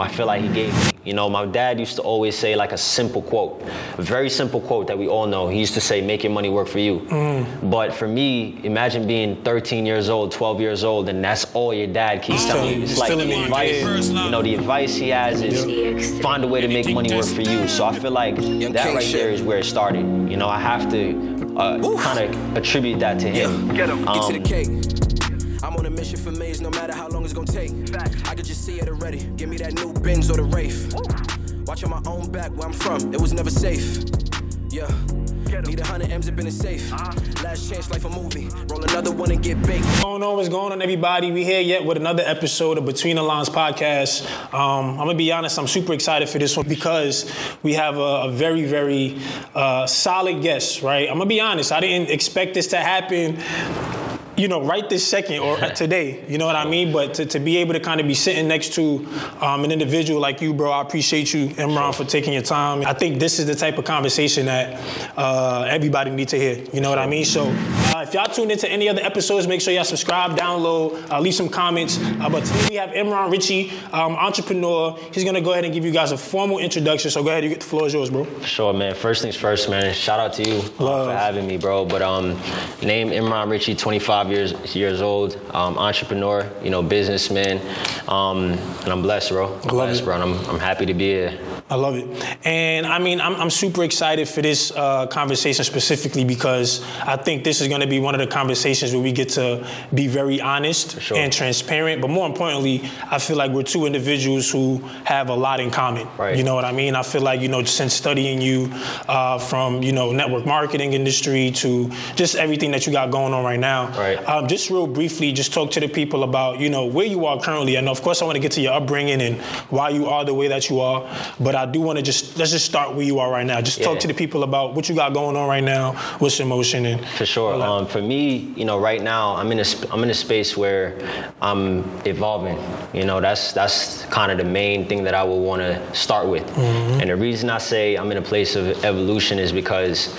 I feel like he gave me. You know, my dad used to always say like a simple quote, a very simple quote that we all know. He used to say, "Make your money work for you." Mm. But for me, imagine being 13 years old, 12 years old, and that's all your dad keeps Still- telling you. It's like the advice. You know, the advice he has is find a way to make money work for you. So I feel like that right there is where it started. You know, I have to uh, kind of attribute that to him. Get him. Get to the Um, cake. I'm on a mission for maze, no matter how long it's gonna take. I could just see it already. Give me that new Benz or the Wraith. Watching my own back where I'm from, it was never safe. Yeah. Need a hundred M's up in the safe. Last chance, life a movie. Roll another one and get baked. What's going on? What's going on, everybody? We here yet with another episode of Between the Lines podcast. Um, I'm gonna be honest, I'm super excited for this one because we have a, a very, very uh, solid guest, right? I'm gonna be honest, I didn't expect this to happen. You know, right this second or today, you know what I mean? But to, to be able to kind of be sitting next to um, an individual like you, bro, I appreciate you, Imran, for taking your time. I think this is the type of conversation that uh, everybody needs to hear. You know what I mean? So uh, if y'all tuned into any other episodes, make sure y'all subscribe, download, uh, leave some comments. Uh, but today we have Imran Ritchie, um, entrepreneur. He's gonna go ahead and give you guys a formal introduction. So go ahead, you get the floor is yours, bro. Sure, man. First things first, man. Shout out to you uh, for having me, bro. But um, name Imran Ritchie, 25 years years old, um, entrepreneur, you know, businessman, um, and I'm blessed, bro. I'm blessed, bro. And I'm, I'm happy to be here. I love it. And I mean, I'm, I'm super excited for this uh, conversation specifically because I think this is going to be one of the conversations where we get to be very honest sure. and transparent. But more importantly, I feel like we're two individuals who have a lot in common. Right. You know what I mean? I feel like, you know, since studying you uh, from, you know, network marketing industry to just everything that you got going on right now. Right. Um, just real briefly, just talk to the people about, you know, where you are currently. And of course, I want to get to your upbringing and why you are the way that you are. But I do want to just, let's just start where you are right now. Just talk to the people about what you got going on right now, what's your motion. And For sure. Um, for me, you know, right now I'm in a sp- I'm in a space where I'm evolving. You know, that's that's kind of the main thing that I would want to start with. And the reason I say I'm in a place of evolution is because,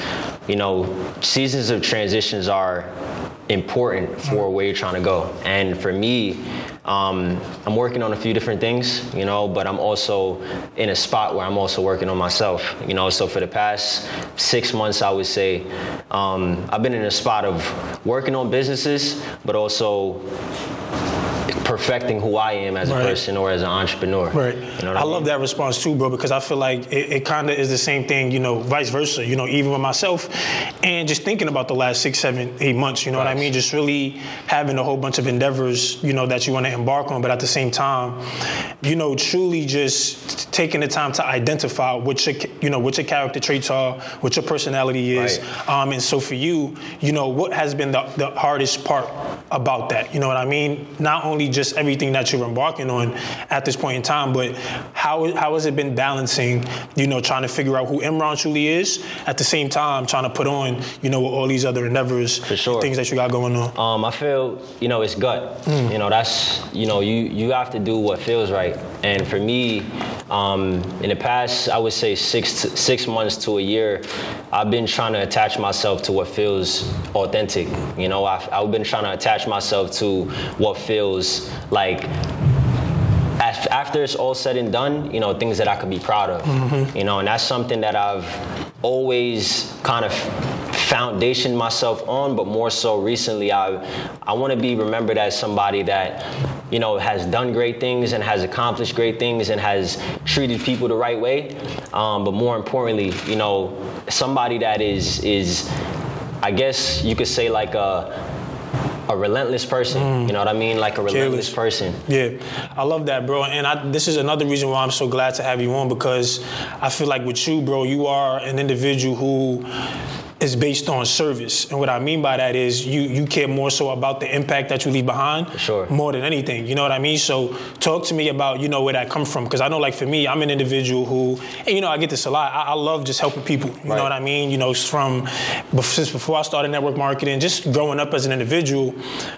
you know, seasons of transitions are important for where you're trying to go. And for me, um, I'm working on a few different things, you know, but I'm also in a spot where I'm also working on myself, you know. So for the past six months, I would say um, I've been in a spot of working on businesses, but also perfecting who I am as Right. a person or as an entrepreneur. Right. You know what I I, love that response too, bro, because I feel like it, it kind of is the same thing, you know, vice versa, you know, even with myself. And just thinking about the last six, seven, eight months, you know what I mean? Just really having a whole bunch of endeavors, you know, that you want to embark on, but at the same time, you know, truly just taking the time to identify what your, you know, what your character traits are, what your personality is. Right. Um, and so for you, you know, what has been the, the hardest part about that? You know what I mean? Not only just everything that you're embarking on at this point in time, but how, how has it been balancing, you know, trying to figure out who Imran truly is, at the same time trying to put on, you know, all these other endeavors, For sure. things that you got going on. Um, I feel, you know, it's gut. You know, that's, you know, you you have to do what feels right. And for me, um, in the past, I would say six six months to a year, I've been trying to attach myself to what feels authentic. You know, I've, I've been trying to attach myself to what feels like af- after it's all said and done, you know, things that I could be proud of. You know, and that's something that I've always kind of foundation myself on, but more so recently, I I want to be remembered as somebody that you know has done great things and has accomplished great things and has treated people the right way. Um, but more importantly, you know, somebody that is is I guess you could say like a a relentless person. Mm. You know what I mean? Like a relentless Careless. person. Yeah, I love that, bro. And I, this is another reason why I'm so glad to have you on because I feel like with you, bro, you are an individual who is based on service. And what I mean by that is you you care more so about the impact that you leave behind sure. more than anything. You know what I mean? So talk to me about, you know, where that come from. Because I know like for me, I'm an individual who, and you know, I get this a lot. I, I love just helping people. You Right. know what I mean? You know, it's from since before I started network marketing, just growing up as an individual,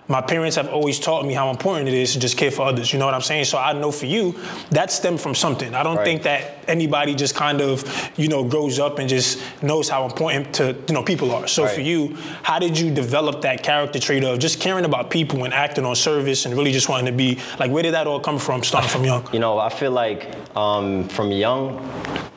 my parents have always taught me how important it is to just care for others. You know what I'm saying? So I know for you, that stemmed from something. I don't Right. think that anybody just kind of, you know, grows up and just knows how important to you know people are. So Right. for you, how did you develop that character trait of just caring about people and acting on service and really just wanting to be like where did that all come from starting from young? You know, I feel like um, from young,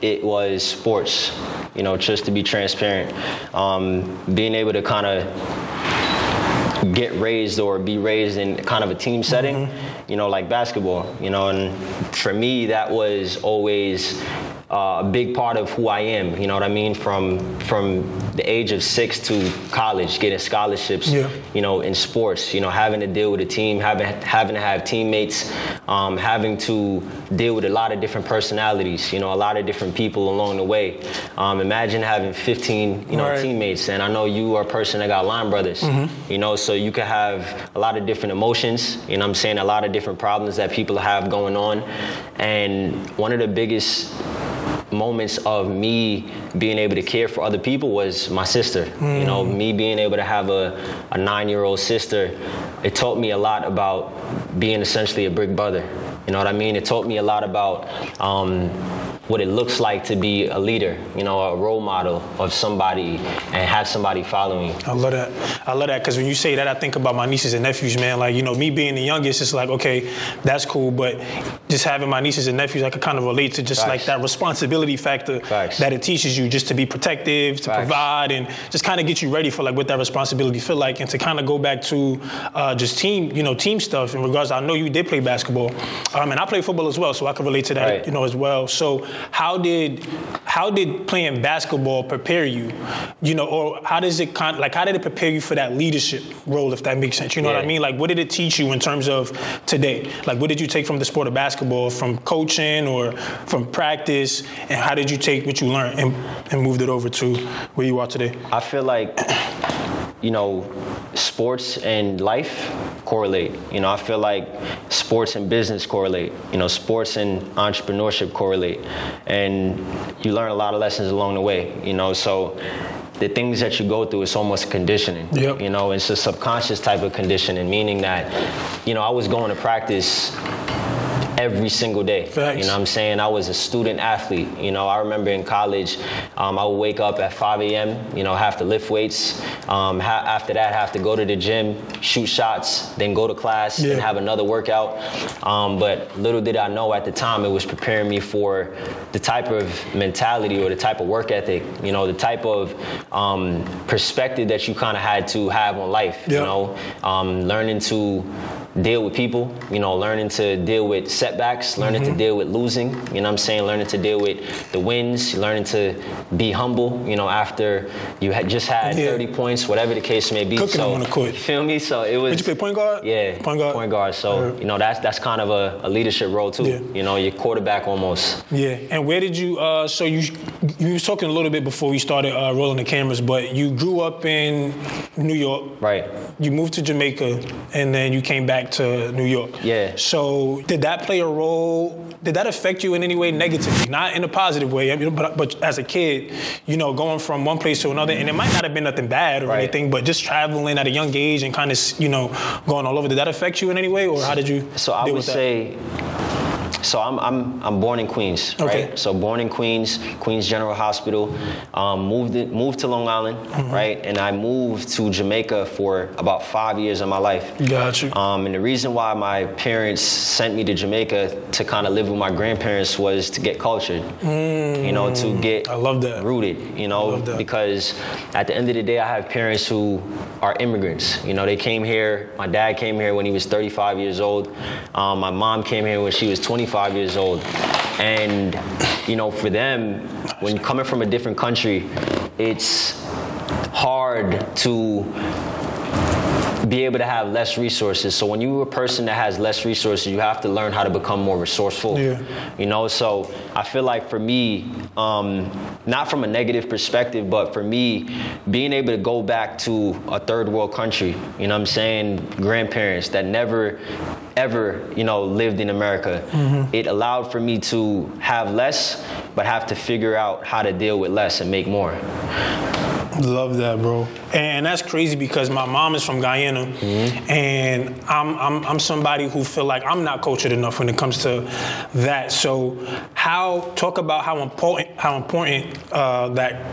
it was sports. You know, just to be transparent, um, being able to kind of get raised or be raised in kind of a team setting, you know, like basketball, you know, and for me, that was always uh, a big part of who I am. You know what I mean? From from the age of six to college, getting scholarships. Yeah. You know, in sports, you know, having to deal with a team, having having to have teammates, um, having to deal with a lot of different personalities. You know, a lot of different people along the way. Um, imagine having 15, you know, Right. teammates, and I know you are a person that got line brothers. You know, so you could have a lot of different emotions. You know, I'm saying a lot of different problems that people have going on, and one of the biggest moments of me being able to care for other people was my sister. You know, me being able to have a, a nine year old sister, it taught me a lot about being essentially a big brother. You know what I mean? It taught me a lot about um, what it looks like to be a leader, you know, a role model of somebody and have somebody following. I love that. I love that because when you say that, I think about my nieces and nephews, man. Like, you know, me being the youngest, it's like, okay, that's cool. But just having my nieces and nephews, I could kind of relate to just Facts. like that responsibility factor Facts. that it teaches you just to be protective, to Facts. provide, and just kind of get you ready for like what that responsibility feel like. And to kind of go back to uh, just team, you know, team stuff in regards, I know you did play basketball, um, and I play football as well, so I can relate to that, Right. you know, as well. So how did how did playing basketball prepare you, you know, or how does it kind like how did it prepare you for that leadership role, if that makes sense? You know what I mean? Like, what did it teach you in terms of today? Like, what did you take from the sport of basketball, from coaching or from practice, and how did you take what you learned and, and moved it over to where you are today? I feel like, you know, sports and life correlate. You know, I feel like sports and business correlate. You know, sports and entrepreneurship correlate. And you learn a lot of lessons along the way, you know, so the things that you go through it's almost conditioning. Yep. You know, it's a subconscious type of conditioning, meaning that, you know, I was going to practice every single day. Facts. You know what I'm saying? I was a student athlete. You know, I remember in college, um, I would wake up at 5 a.m., you know, have to lift weights. Um, ha- after that, have to go to the gym, shoot shots, then go to class Yeah. and have another workout. Um, but little did I know at the time, it was preparing me for the type of mentality or the type of work ethic, you know, the type of um, perspective that you kind of had to have on life, Yeah. you know, um, learning to deal with people, you know, learning to deal with setbacks, learning Mm-hmm. to deal with losing, you know what I'm saying, learning to deal with the wins, learning to be humble, you know, after you had just had Yeah. 30 points, whatever the case may be. Cooking so, on the court. You feel me? So it was. Did you play point guard? Yeah, Point guard? Point guard. So, Alright. you know, that's that's kind of a, a leadership role too. Yeah. You know, your quarterback almost. Yeah, and where did you? Uh, so you you was talking a little bit before we started uh, rolling the cameras, but you grew up in New York. Right. You moved to Jamaica, and then you came back to New York. Yeah. So did that play a role? Did that affect you in any way negatively? Not in a positive way, I mean, but, but as a kid, you know, going from one place to another, and it might not have been nothing bad or Right. anything, but just traveling at a young age and kind of, you know, going all over. Did that affect you in any way, or how did you? So I would say, so I'm, I'm, I'm born in Queens, Okay. right? So born in Queens, Queens General Hospital. Um, moved it, moved to Long Island, Mm-hmm. right? And I moved to Jamaica for about five years of my life. Got you. Um, and the reason why my parents sent me to Jamaica to kind of live with my grandparents was to get cultured, you know, to get Mm. I love that. rooted, you know, because at the end of the day, I have parents who are immigrants. You know, they came here. My dad came here when he was 35 years old. Um, my mom came here when she was 25 years old. And, you know, for them, when coming from a different country, it's hard to be able to have less resources. So when you're a person that has less resources, you have to learn how to become more resourceful. Yeah. You know, so I feel like for me, um, not from a negative perspective, but for me, being able to go back to a third world country, you know what I'm saying, grandparents that never ever, you know, lived in America, it allowed for me to have less, but have to figure out how to deal with less and make more. Love that, bro. And that's crazy because my mom is from Guyana, Mm-hmm. and I'm, I'm I'm somebody who feel like I'm not cultured enough when it comes to that. So, how talk about how important how important uh, that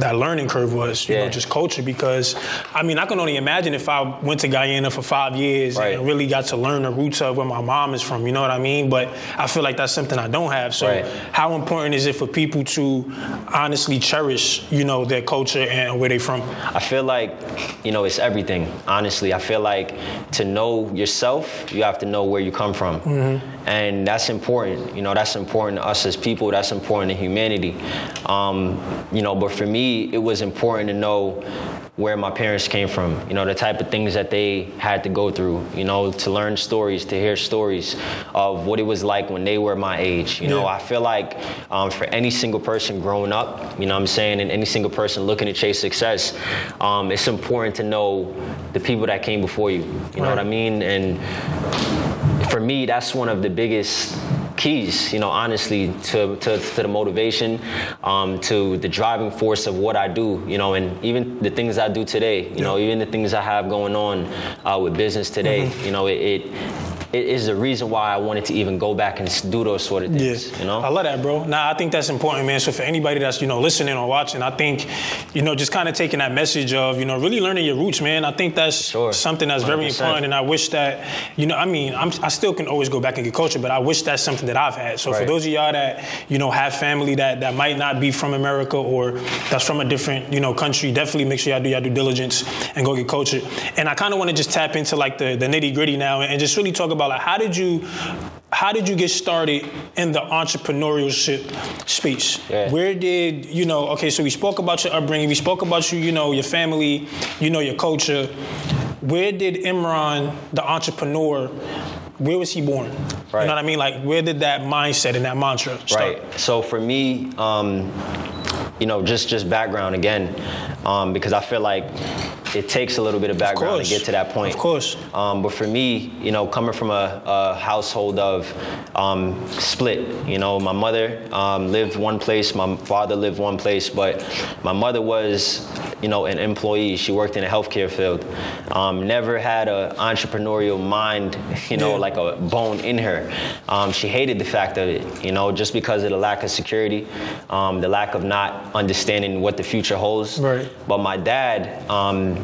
that learning curve was, you know, just culture. Because I mean, I can only imagine if I went to Guyana for five years Right. and really got to learn the roots of where my mom is from. You know what I mean? But I feel like that's something I don't have. So, Right. how important is it for people to honestly cherish, you know, their culture and where they from? I feel like, you know, it's everything. Honestly, I feel like to know yourself, you have to know where you come from, and that's important. You know, that's important to us as people. That's important to humanity. Um, you know, but for me, it was important to know where my parents came from. You know, the type of things that they had to go through. You know, to learn stories, to hear stories of what it was like when they were my age. You know, I feel like um, for any single person growing up, you know what I'm saying, and any single person looking to chase success, um, it's important to know the people that came before you. You know what I mean? And for me, that's one of the biggest keys, you know, honestly, to, to, to the motivation, um, to the driving force of what I do, you know, and even the things I do today, you know, even the things I have going on uh, with business today, you know, it, it it is the reason why I wanted to even go back and do those sort of things, Yeah. you know? I love that, bro. Now, I think that's important, man. So for anybody that's you know listening or watching, I think you know just kind of taking that message of you know really learning your roots, man. I think that's Sure. something that's very 100%. important, and I wish that you know, I mean, I'm, I still can always go back and get culture, but I wish that's something that I've had. So for those of y'all that you know have family that that might not be from America or that's from a different you know country, definitely make sure y'all do your due diligence and go get culture. And I kind of want to just tap into like the, the nitty gritty now and just really talk about like how did you how did you get started in the entrepreneurship space? Yeah. Where did you know? Okay, so we spoke about your upbringing. We spoke about you, you know, your family, you know, your culture. Where did Imran, the entrepreneur, where was he born? You know what I mean? Like, where did that mindset and that mantra start? Right. So for me, um, you know, just just background again, um, because I feel like it takes a little bit of background course. to get to that point. Of course. Um, but for me, you know, coming from a, a household of um, split, you know, my mother um, lived one place, my father lived one place, but my mother was, you know, an employee. She worked in the healthcare field. Um, never had an entrepreneurial mind, you know, Yeah. like a bone in her. Um, she hated the fact of it, you know, just because of the lack of security, um, the lack of not understanding what the future holds. Right. But my dad, um,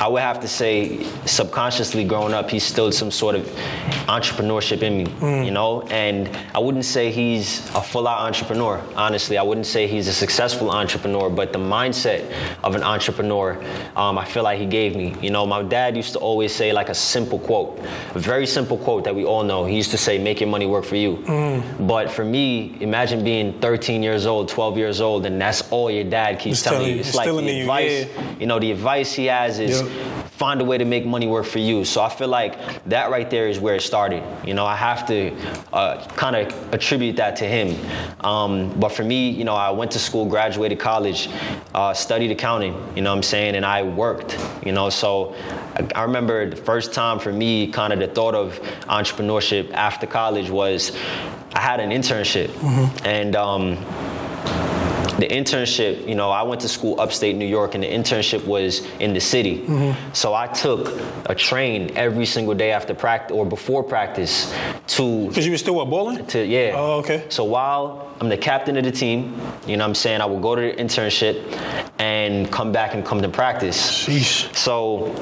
I would have to say, subconsciously growing up, he instilled some sort of entrepreneurship in me, Mm. you know? And I wouldn't say he's a full out entrepreneur, honestly. I wouldn't say he's a successful entrepreneur, but the mindset of an entrepreneur, um, I feel like he gave me. You know, my dad used to always say, like, a simple quote, a very simple quote that we all know. He used to say, make your money work for you. Mm. But for me, imagine being 13 years old, 12 years old, and that's all your dad keeps telling telling you. you, It's like the you, advice, yeah. you know, the advice he has is. Find a way to make money work for you. So I feel like that right there is where it started. You know, I have to uh, kind of attribute that to him. Um, but for me, you know, I went to school, graduated college, uh, studied accounting. You know what I'm saying? And I worked. You know, so I, I remember the first time for me, kind of the thought of entrepreneurship after college was I had an internship, and. Um, the internship, you know, I went to school upstate New York, and the internship was in the city. Mm-hmm. So I took a train every single day after practice or before practice to Because you were still at bowling? to yeah. Oh, okay. So while I'm the captain of the team, you know what I'm saying, I would go to the internship and come back and come to practice. Sheesh. So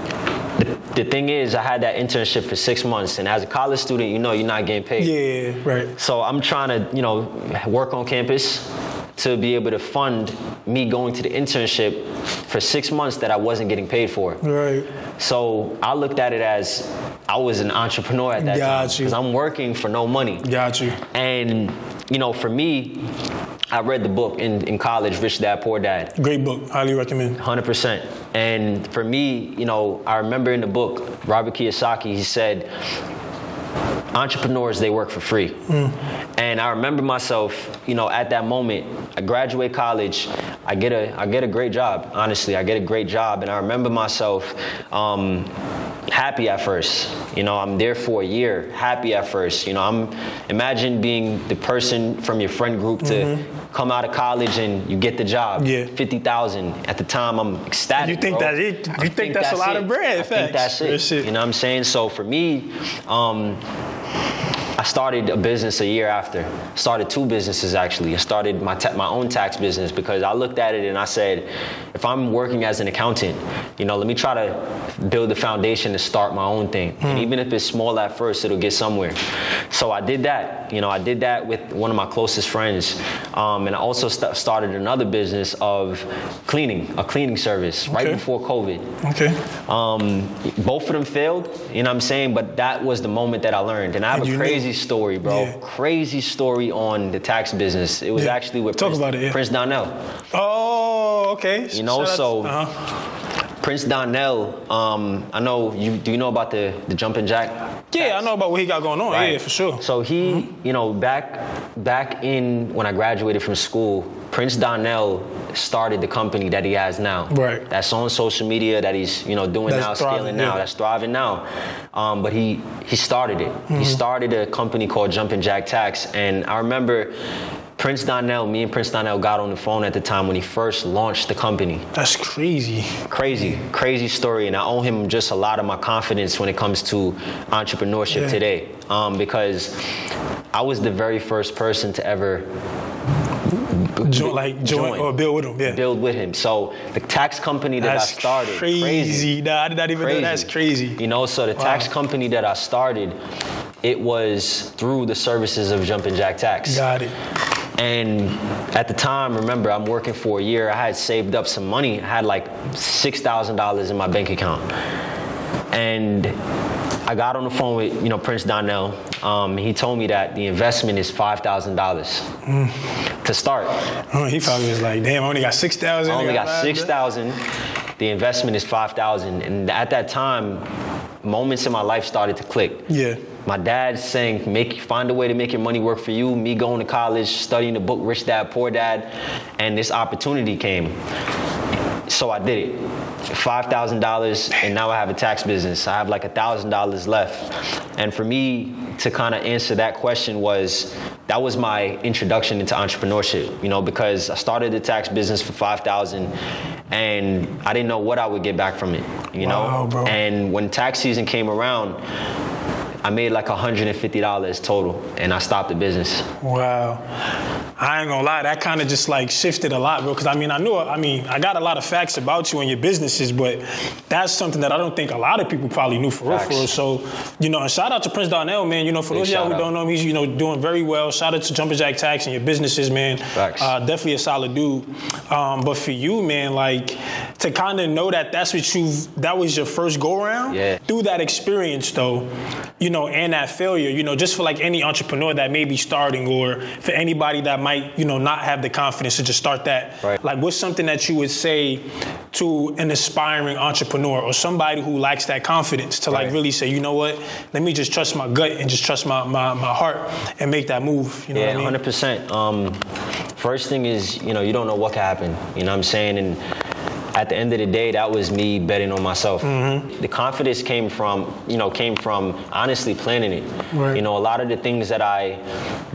the, the thing is, I had that internship for six months, and as a college student, you know you're not getting paid. Yeah, right. So I'm trying to, you know, work on campus to be able to fund me going to the internship for six months that I wasn't getting paid for. Right. So I looked at it as I was an entrepreneur at that time Got you. because I'm working for no money. Got you. And you know, for me, I read the book in, in college, Rich Dad Poor Dad. Great book. Highly recommend. 100%. And for me, you know, I remember in the book, Robert Kiyosaki, he said, entrepreneurs, they work for free. And I remember myself, you know, at that moment, I graduate college, I get a, I get a great job, honestly, I get a great job. And I remember myself, um, happy at first. You know, I'm there for a year, happy at first. You know, I'm imagine being the person from your friend group to Mm-hmm. come out of college and you get the job. Yeah. Fifty thousand. At the time I'm ecstatic. You think bro. that's it? You I think that's a lot of bread, I think that's it. Real shit. You know what I'm saying? So for me, um, I started a business a year after. Started two businesses actually. I started my ta- my own tax business because I looked at it and I said, if I'm working as an accountant, you know, let me try to build the foundation to start my own thing. And even if it's small at first, it'll get somewhere. So I did that. You know, I did that with one of my closest friends, um, and I also st- started another business of cleaning, a cleaning service, right before COVID. Okay. Um, both of them failed, you know what I'm saying? But that was the moment that I learned. And I have And a knew. Crazy story, bro. Yeah. Crazy story on the tax business. It was Yeah. actually with Talk Prince, about it, yeah. Prince Donnell. Oh, okay. You know, Shout out- so-. Prince Donnell, um, I know you do you know about the, the jumping jack? Yeah, I know about what he got going on. Right. Yeah, for sure. So he, you know, back back in when I graduated from school, Prince Donnell started the company that he has now. Right. That's on social media that he's, you know, doing That's now, thriving, scaling now, yeah. that's thriving now. Um, but he he started it. Mm-hmm. He started a company called Jumping Jack Tax, and I remember. Prince Donnell, me and Prince Donnell got on the phone at the time when he first launched the company That's crazy. crazy, crazy story, and I owe him just a lot of my confidence when it comes to entrepreneurship Yeah. today, um, because I was the very first person to ever like join, Join. or build with him. Yeah. build with him. So the tax company that That's I started, crazy. Nah, I did not even know that's crazy. You know, so the tax company that I started, it was through the services of Jumpin' Jack Tax. Got it. And at the time, remember, I'm working for a year. I had saved up some money. I had like $6,000 in my bank account. And I got on the phone with, you know, Prince Donnell. Um, he told me that the investment is $5,000 to start. Oh, he probably was like, damn, I only got 6,000. I only got five- 6,000. The investment is 5,000. And at that time, moments in my life started to click. Yeah. My dad saying, "Make find a way to make your money work for you." Me going to college, studying the book Rich Dad Poor Dad, and this opportunity came. So I did it. Five thousand dollars, and now I have a tax business. I have like a thousand dollars left. And for me to kind of answer that question was that was my introduction into entrepreneurship. You know, because I started the tax business for five thousand, and I didn't know what I would get back from it. You Wow, know, bro. and when tax season came around. I made like $150 total and I stopped the business. Wow. I ain't gonna lie, that kind of just like shifted a lot, bro. Because I mean, I knew, I mean, I got a lot of facts about you and your businesses, but that's something that I don't think a lot of people probably knew for real, for real. So, you know, and shout out to Prince Donnell, man. You know, for Big those of y'all who out. don't know him, he's, you know, doing very well. Shout out to Jumpin' Jack Tax and your businesses, man. Facts. Uh, definitely a solid dude. Um, but for you, man, like, to kind of know that that's what you, that was your first go around. Yeah. Through that experience, though, you know, and that failure, you know, just for like any entrepreneur that may be starting or for anybody that might, you know, not have the confidence to just start that. Right. Like, what's something that you would say to an aspiring entrepreneur or somebody who lacks that confidence to like Right. really say, you know what, let me just trust my gut and just trust my, my, my heart and make that move. You know Yeah, what I mean? hundred percent. Um, first thing is, you know, you don't know what can happen. You know what I'm saying? And at the end of the day, that was me betting on myself. Mm-hmm. The confidence came from, you know, came from honestly planning it. Right. You know, a lot of the things that I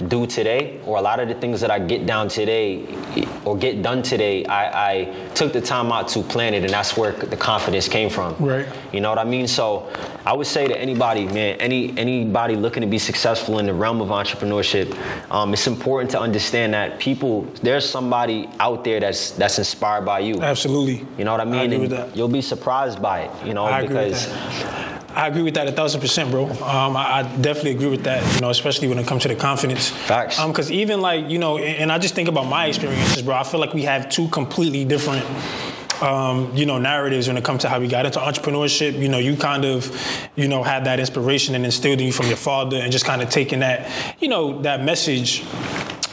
do today, or a lot of the things that I get down today, or get done today, I, I took the time out to plan it, and that's where the confidence came from. Right. You know what I mean? So I would say to anybody, man, any anybody looking to be successful in the realm of entrepreneurship, um, it's important to understand that people, there's somebody out there that's that's inspired by you. Absolutely. You know what I mean? I agree and with that. you'll be surprised by it. You know, I because. I agree with that a thousand percent, bro. Um, I, I definitely agree with that. You know, especially when it comes to the confidence. Facts. Um, because even like you know, and, and I just think about my experiences, bro. I feel like we have two completely different. Um, you know, narratives when it comes to how we got into entrepreneurship. You know, you kind of, you know, had that inspiration and instilled in you from your father, and just kind of taking that, you know, that message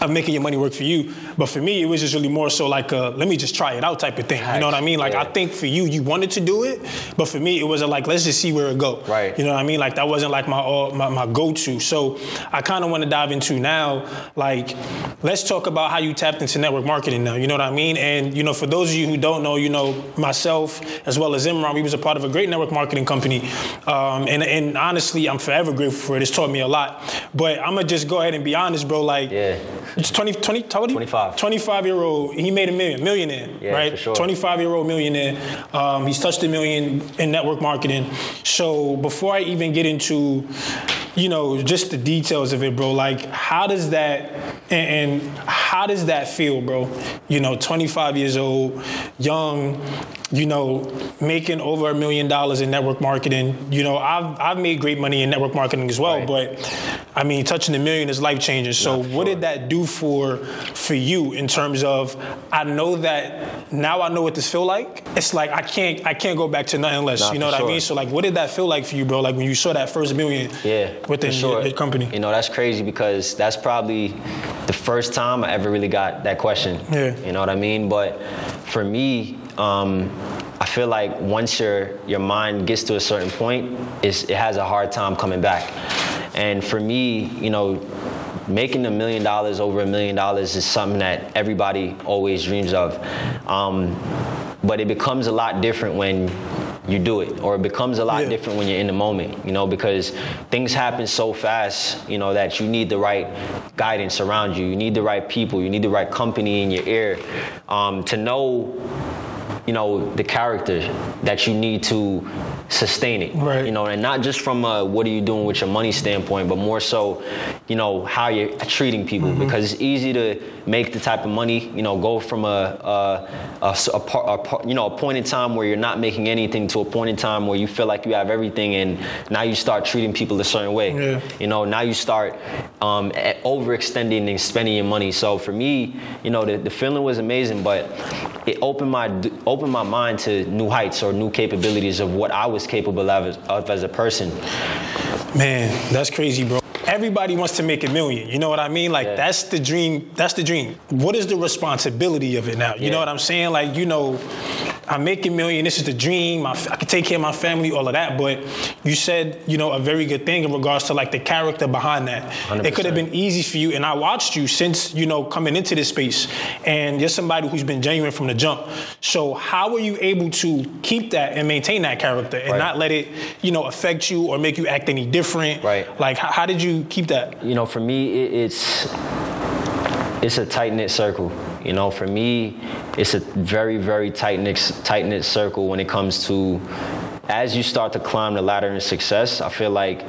of making your money work for you. But for me, it was just really more so like a let me just try it out type of thing. You know what I mean? Like Yeah. I think for you, you wanted to do it, but for me, it wasn't like let's just see where it go. Right. You know what I mean? Like that wasn't like my all my, my go-to. So I kind of want to dive into now, like let's talk about how you tapped into network marketing now. You know what I mean? And you know, for those of you who don't know, you know myself as well as Imran, we was a part of a great network marketing company, um, and and honestly, I'm forever grateful for it. It's taught me a lot. But I'm gonna just go ahead and be honest, bro. Like, Yeah. It's 20, 20, how old are you? 25. 25 year old. He made a million, millionaire, Yeah, right? sure. 25 year old millionaire. Um, he's touched a million in network marketing. So before I even get into, you know, just the details of it, bro, like how does that and, and how does that feel, bro? You know, 25 years old, young, you know, making over a million dollars in network marketing. You know, I've I've made great money in network marketing as well, Right. but I mean, touching a million is life changing. So, for what did that do for for you in terms of? I know that now I know what this feel like. It's like I can't I can't go back to nothing less. Nah, you know what I mean? So, like, what did that feel like for you, bro? Like when you saw that first million Yeah, within sure. your, your company. You know, that's crazy because that's probably the first time I ever really got that question. Yeah. You know what I mean? But for me, um, I feel like once your your mind gets to a certain point, it's, it has a hard time coming back. And for me, you know, making a million dollars over a million dollars is something that everybody always dreams of. Um, but it becomes a lot different when you do it, or it becomes a lot Yeah. different when you're in the moment, you know, because things happen so fast, you know, that you need the right guidance around you. You need the right people. You need the right company in your ear um, to know, you know, the character that you need to sustain it. Right. You know, and not just from a what are you doing with your money standpoint, but more so, you know, how you're treating people. Because it's easy to make the type of money, you know, go from a, a, a, a a you know, a point in time where you're not making anything to a point in time where you feel like you have everything, and now you start treating people a certain way. Yeah. You know, now you start um, overextending and spending your money. So for me, you know, the, the feeling was amazing, but it opened my opened my mind to new heights or new capabilities of what I was capable of as, of as a person. Man, that's crazy, bro. Everybody wants to make a million. You know what I mean? Like Yeah. that's the dream. That's the dream. What is the responsibility of it now? You know what I'm saying? Like you know, I make a million. This is the dream. My, I can take care of my family, all of that. But you said you know a very good thing in regards to like the character behind that. It could have been easy for you, and I watched you since you know coming into this space, and you're somebody who's been genuine from the jump. So how were you able to keep that and maintain that character and Right. not let it you know affect you or make you act any different? Right. Like how, how did you keep that? you know, for me, it, it's it's a tight knit circle. You know, for me, it's a very, very tight knit tight knit circle when it comes to as you start to climb the ladder in success. I feel like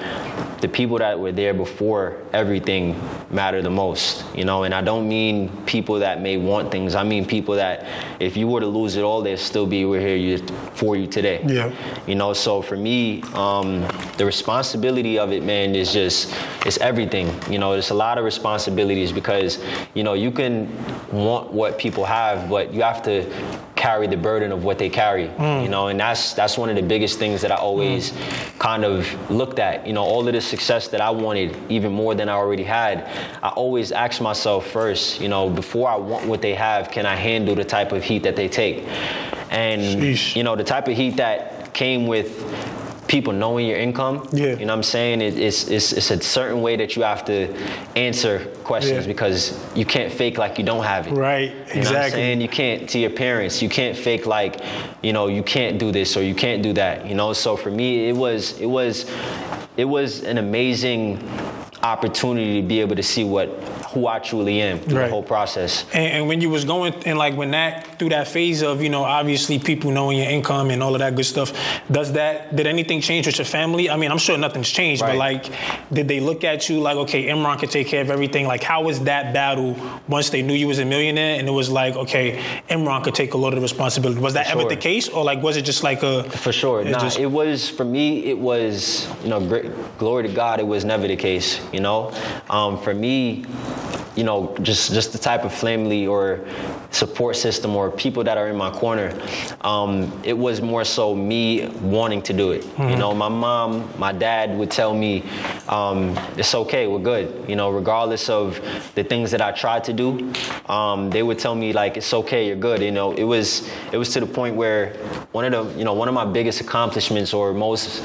the people that were there before everything matter the most. You know, and I don't mean people that may want things. I mean people that if you were to lose it all, they'd still be we're here for you today. Yeah. You know, so for me, um, the responsibility of it, man, is just it's everything. You know, it's a lot of responsibilities because you know you can want what people have, but you have to carry the burden of what they carry. You mm. know, and that's that's one of the biggest things that I always mm. kind of looked at. You know, all of the success that I wanted, even more than I already had, I always asked myself first. You know, before I want what they have, can I handle the type of heat that they take? And Sheesh. you know, the type of heat that came with people knowing your income. Yeah. You know what I'm saying? It, it's, it's, it's a certain way that you have to answer questions Yeah. because you can't fake like you don't have it. Right, You know what I'm exactly. saying? You can't, to your parents, you can't fake like, you know, you can't do this or you can't do that, you know? So for me, it was, it was, it was an amazing opportunity to be able to see what, who I truly am through Right. the whole process. And, and when you was going and like when that through that phase of you know obviously people knowing your income and all of that good stuff, does that did anything change with your family? I mean, I'm sure nothing's changed, but like, did they look at you like, okay, Imran can take care of everything? Like, how was that battle once they knew you was a millionaire and it was like, okay, Imran could take a lot of the responsibility? Was that For ever sure. the case, or like was it just like a For sure. it Nah, just- it was for me. It was you know, great, glory to God. It was never the case. You know, um, for me, you know, just just the type of family or support system or people that are in my corner. Um, it was more so me wanting to do it. Mm-hmm. You know, my mom, my dad would tell me, um, "It's okay, we're good." You know, regardless of the things that I tried to do, um, they would tell me like, "It's okay, you're good." You know, it was it was to the point where one of the you know one of my biggest accomplishments or most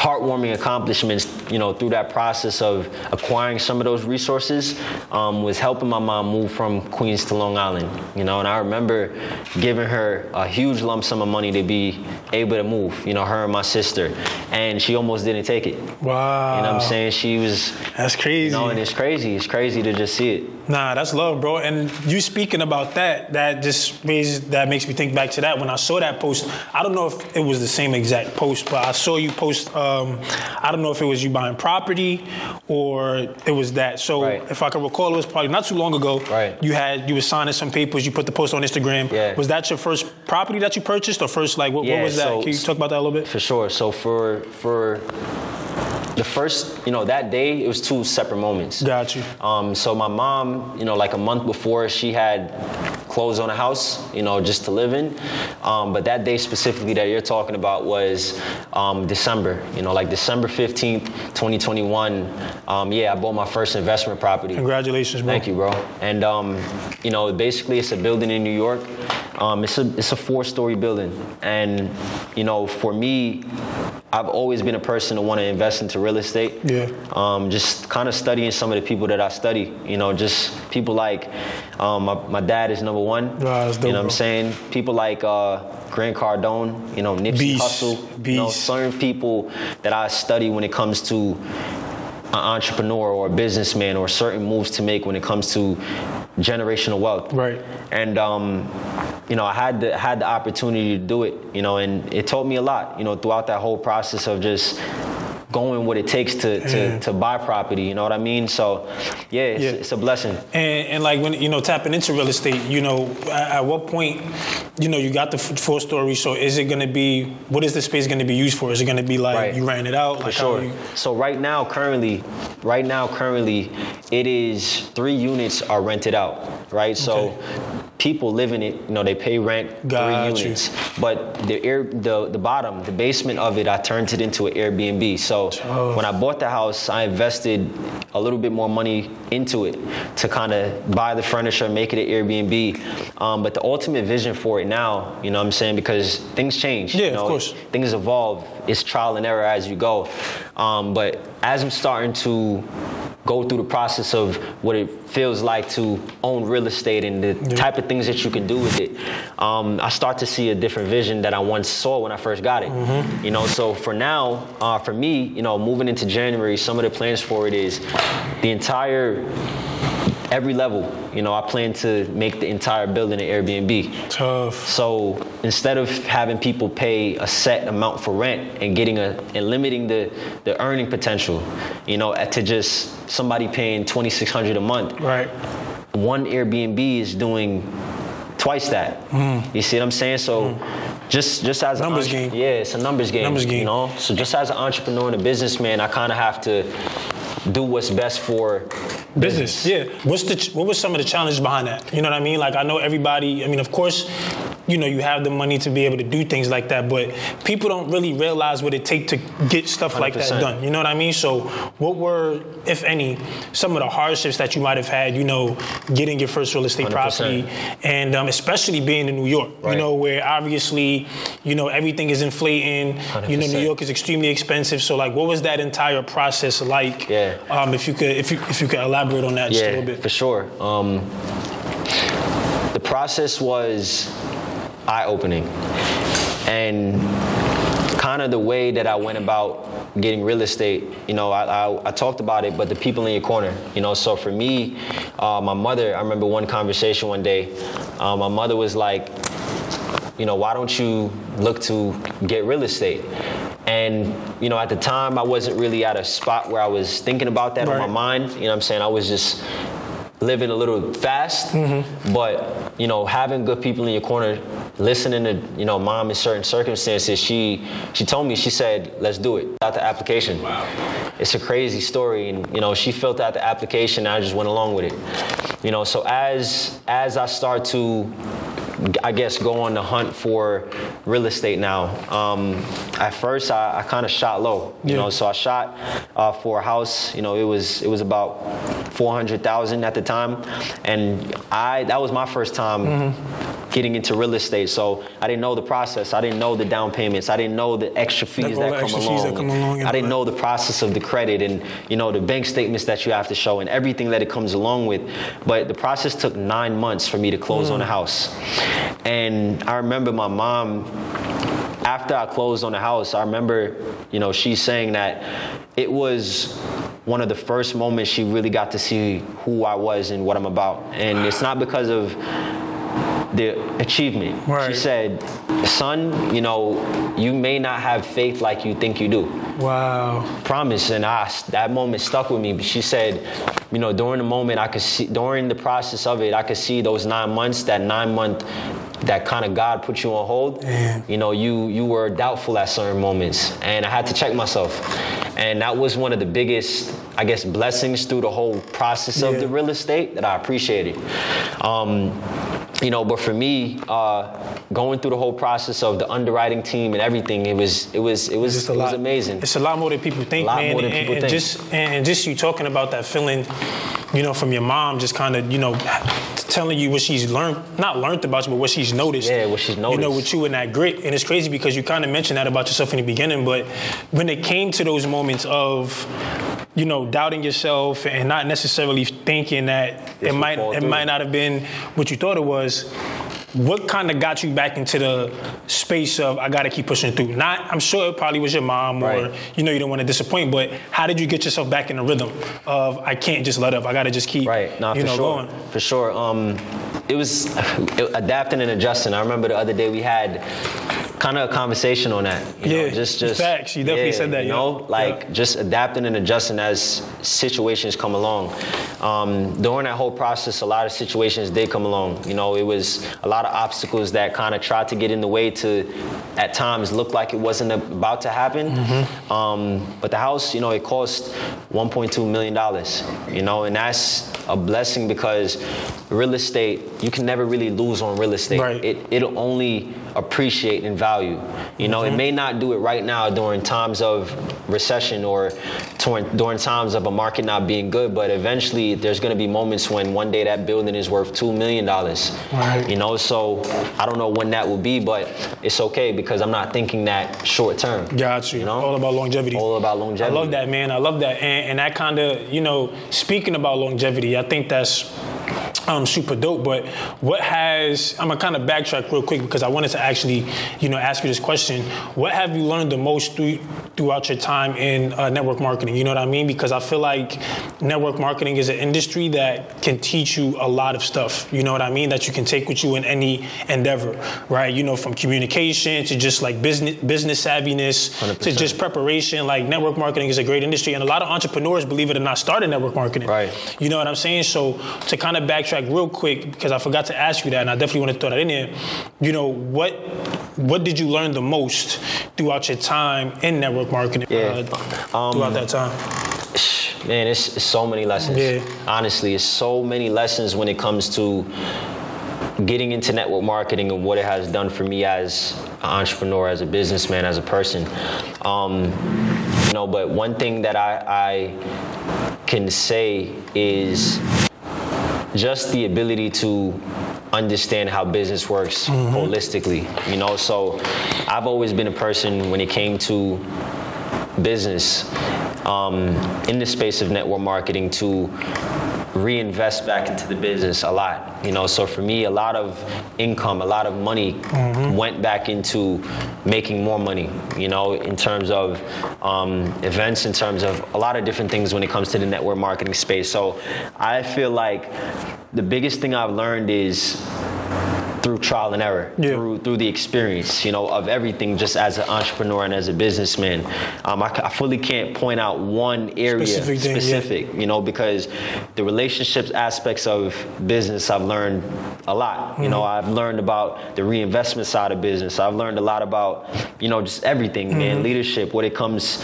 heartwarming accomplishments, you know, through that process of acquiring some of those resources um, was helping my mom move from Queens to Long Island, you know, and I remember giving her a huge lump sum of money to be able to move, you know, her and my sister, and she almost didn't take it. Wow. You know what I'm saying? She was. That's crazy. You know, and it's crazy. It's crazy to just see it. Nah, that's love, bro. And you speaking about that, that just raises, that makes me think back to that. When I saw that post, I don't know if it was the same exact post, but I saw you post. Um, I don't know if it was you buying property or it was that. So right. if I can recall, it was probably not too long ago. Right. You had you were signing some papers. You put the post on Instagram. Yeah. Was that your first property that you purchased, or first like what, yeah, what was that? So, can you talk about that a little bit? For sure. So for for the first, you know, that day, it was two separate moments. Got you. Um, so my mom, you know, like a month before, she had clothes on a house, you know, just to live in. Um, but that day specifically that you're talking about was um, December, you know, like December 15th, 2021. Um, yeah, I bought my first investment property. Congratulations, bro. Thank you, bro. And, um, you know, basically it's a building in New York. Um, it's a it's a four story building, and you know, for me, I've always been a person to want to invest into real estate. Yeah. Um, just kind of studying some of the people that I study. You know, just people like um, my, my, dad is number one. Wow, dope, you know what I'm saying? People like uh, Grant Cardone. You know, Nipsey Beast. Hussle. You know, certain people that I study when it comes to an entrepreneur or a businessman or certain moves to make when it comes to generational wealth. Right. And um, you know, I had the had the opportunity to do it. You know, and it taught me a lot. You know, throughout that whole process of just going what it takes to, to, to, buy property. You know what I mean? So, yeah, it's, yeah. it's a blessing. And, and, like when you know tapping into real estate, you know, at, at what point, you know, you got the full story. So, is it going to be what is the space going to be used for? Is it going to be like right. you ran it out? For like sure. You... So right now, currently, right now, currently, it is three units are rented out. Right. Okay. So people live in it. You know, they pay rent Got three you. units, but the air, the the bottom, the basement of it, I turned it into an Airbnb. So oh. when I bought the house, I invested a little bit more money into it to kind of buy the furniture, make it an Airbnb. Um, but the ultimate vision for it now, you know, what I'm saying because things change. Yeah, you know, of course. Things evolve. It's trial and error as you go. Um, but as I'm starting to go through the process of what it feels like to own real estate and the yeah. type of things that you can do with it, um, I start to see a different vision that I once saw when I first got it. Mm-hmm. You know, so for now, uh, for me, you know, moving into January, some of the plans for it is the entire every level. You know, I plan to make the entire building an Airbnb. Tough. So instead of having people pay a set amount for rent and getting a and limiting the the earning potential, you know, to just somebody paying twenty six hundred a month. Right. One Airbnb is doing twice that. Mm. You see what I'm saying? So. Mm. Just, just as numbers an, game. Yeah, it's a numbers game. Numbers game. You know, so just as an entrepreneur and a businessman, I kind of have to do what's best for business. business. Yeah. What's the what was some of the challenges behind that? You know what I mean? Like I know everybody. I mean, of course, you know you have the money to be able to do things like that, but people don't really realize what it takes to get stuff 100%. like that done. You know what I mean? So, what were, if any, some of the hardships that you might have had? You know, getting your first real estate 100%. property, and um, especially being in New York. Right. You know, where obviously, you know, everything is inflating. 100%. You know, New York is extremely expensive. So, like, what was that entire process like? Yeah. Um, if you could, if you if you could elaborate on that yeah, just a little bit. for sure. Um, the process was eye-opening, and kind of the way that I went about getting real estate. You know, I, I, I, talked about it, but the people in your corner. You know, so for me, uh, my mother. I remember one conversation one day. Uh, my mother was like, you know, why don't you look to get real estate? And, you know, at the time I wasn't really at a spot where I was thinking about that right. on my mind. You know what I'm saying? I was just living a little fast, Mm-hmm. but you know, having good people in your corner, listening to you know mom in certain circumstances, she she told me she said, "Let's do it." Out the application. Wow. It's a crazy story, and you know, she filled out the application. And I just went along with it. You know, so as as I start to I guess go on the hunt for real estate now. Um, at first, I, I kind of shot low, you Yeah. know. So I shot uh, for a house. You know, it was it was about four hundred thousand at the time, and I that was my first time getting into real estate. So I didn't know the process. I didn't know the down payments. I didn't know the extra fees that come extra along. fees that come along I didn't know the process of the credit and you know the bank statements that you have to show and everything that it comes along with. But the process took nine months for me to close on a hmm. house, and I remember my mom. After I closed on the house, I remember, you know, she saying that it was one of the first moments she really got to see who I was and what I'm about. And it's not because of the achievement. She said, son, you know, you may not have faith like you think you do. Wow. promise and I, that moment stuck with me. But she said you know during the moment i could see during the process of it i could see those nine months that nine month that kind of god put you on hold. Damn. you know you you were doubtful at certain moments and i had to check myself. And that was one of the biggest i guess blessings through the whole process of the real estate that i appreciated. Um, you know but for me uh, going through the whole process of the underwriting team and everything it was it was it was Just a it lot. was amazing It's a lot more than people think, A lot man. more than and, people and think. just and just you talking about that feeling, you know, from your mom, just kind of, you know, telling you what she's learned, not learned about you, but what she's noticed. Yeah, what she's noticed. You know, with you and that grit, and it's crazy because you kind of mentioned that about yourself in the beginning, but when it came to those moments of you know, doubting yourself and not necessarily thinking that This it might it through. might not have been what you thought it was. What kind of got you back into the space of I got to keep pushing through? Not, I'm sure it probably was your mom or you know you don't want to disappoint, but how did you get yourself back in the rhythm of I can't just let up, I got to just keep Right. No, you for know sure. going. For sure. Um, it was adapting and adjusting. I remember the other day we had kind of a conversation on that. You Yeah, Know, just just facts. You definitely yeah, said that, You yeah. know, like Yeah. just adapting and adjusting as situations come along. Um, during that whole process, a lot of situations did come along. You know, it was a lot of obstacles that kind of tried to get in the way to, at times, look like it wasn't about to happen. Mm-hmm. Um, but the house, you know, it cost 1.2 million dollars. You know, and that's a blessing because real estate, you can never really lose on real estate. Right. It it'll only appreciate in value. You know, Mm-hmm. it may not do it right now during times of recession or during, during times of a market not being good, but eventually there's going to be moments when one day that building is worth two million dollars. Right. You know, so I don't know when that will be, but it's okay because I'm not thinking that short term. Got you. You know? All about longevity. All about longevity. I love that, man. I love that. And, and that kind of, you know, speaking about longevity, I think that's um, super dope. But what has, I'm gonna kind of backtrack real quick because I wanted to actually, you know, ask you this question. What have you learned the most through, throughout your time in uh, network marketing? You know what I mean? Because I feel like network marketing is an industry that can teach you a lot of stuff. You know what I mean? That you can take with you in any endeavor, right? You know, from communication to just like business business savviness to 100%. just preparation. Like network marketing is a great industry, and a lot of entrepreneurs, believe it or not, started network marketing. Right. You know what I'm saying? So to kind of backtrack real quick, because I forgot to ask you that, and I definitely want to throw that in there. You know what? What did you learn the most throughout your time in network marketing? Yeah. uh, throughout that time. Man, it's, it's so many lessons. Yeah. Honestly, it's so many lessons when it comes to getting into network marketing and what it has done for me as an entrepreneur, as a businessman, as a person. Um, you know, but one thing that I, I can say is just the ability to understand how business works holistically. You know, so I've always been a person when it came to business um, in the space of network marketing to reinvest back into the business a lot. You know, so for me, a lot of income, a lot of money went back into making more money. You know, in terms of um, events, in terms of a lot of different things when it comes to the network marketing space. So I feel like the biggest thing I've learned is through trial and error, Yeah. through through the experience, you know, of everything, just as an entrepreneur and as a businessman. Um, I, I fully can't point out one area Specific thing, yeah. you know, because the relationships aspects of business I've learned a lot. You know, Mm-hmm. I've learned about the reinvestment side of business. I've learned a lot about, you know, just everything, Mm-hmm. man, leadership, when it comes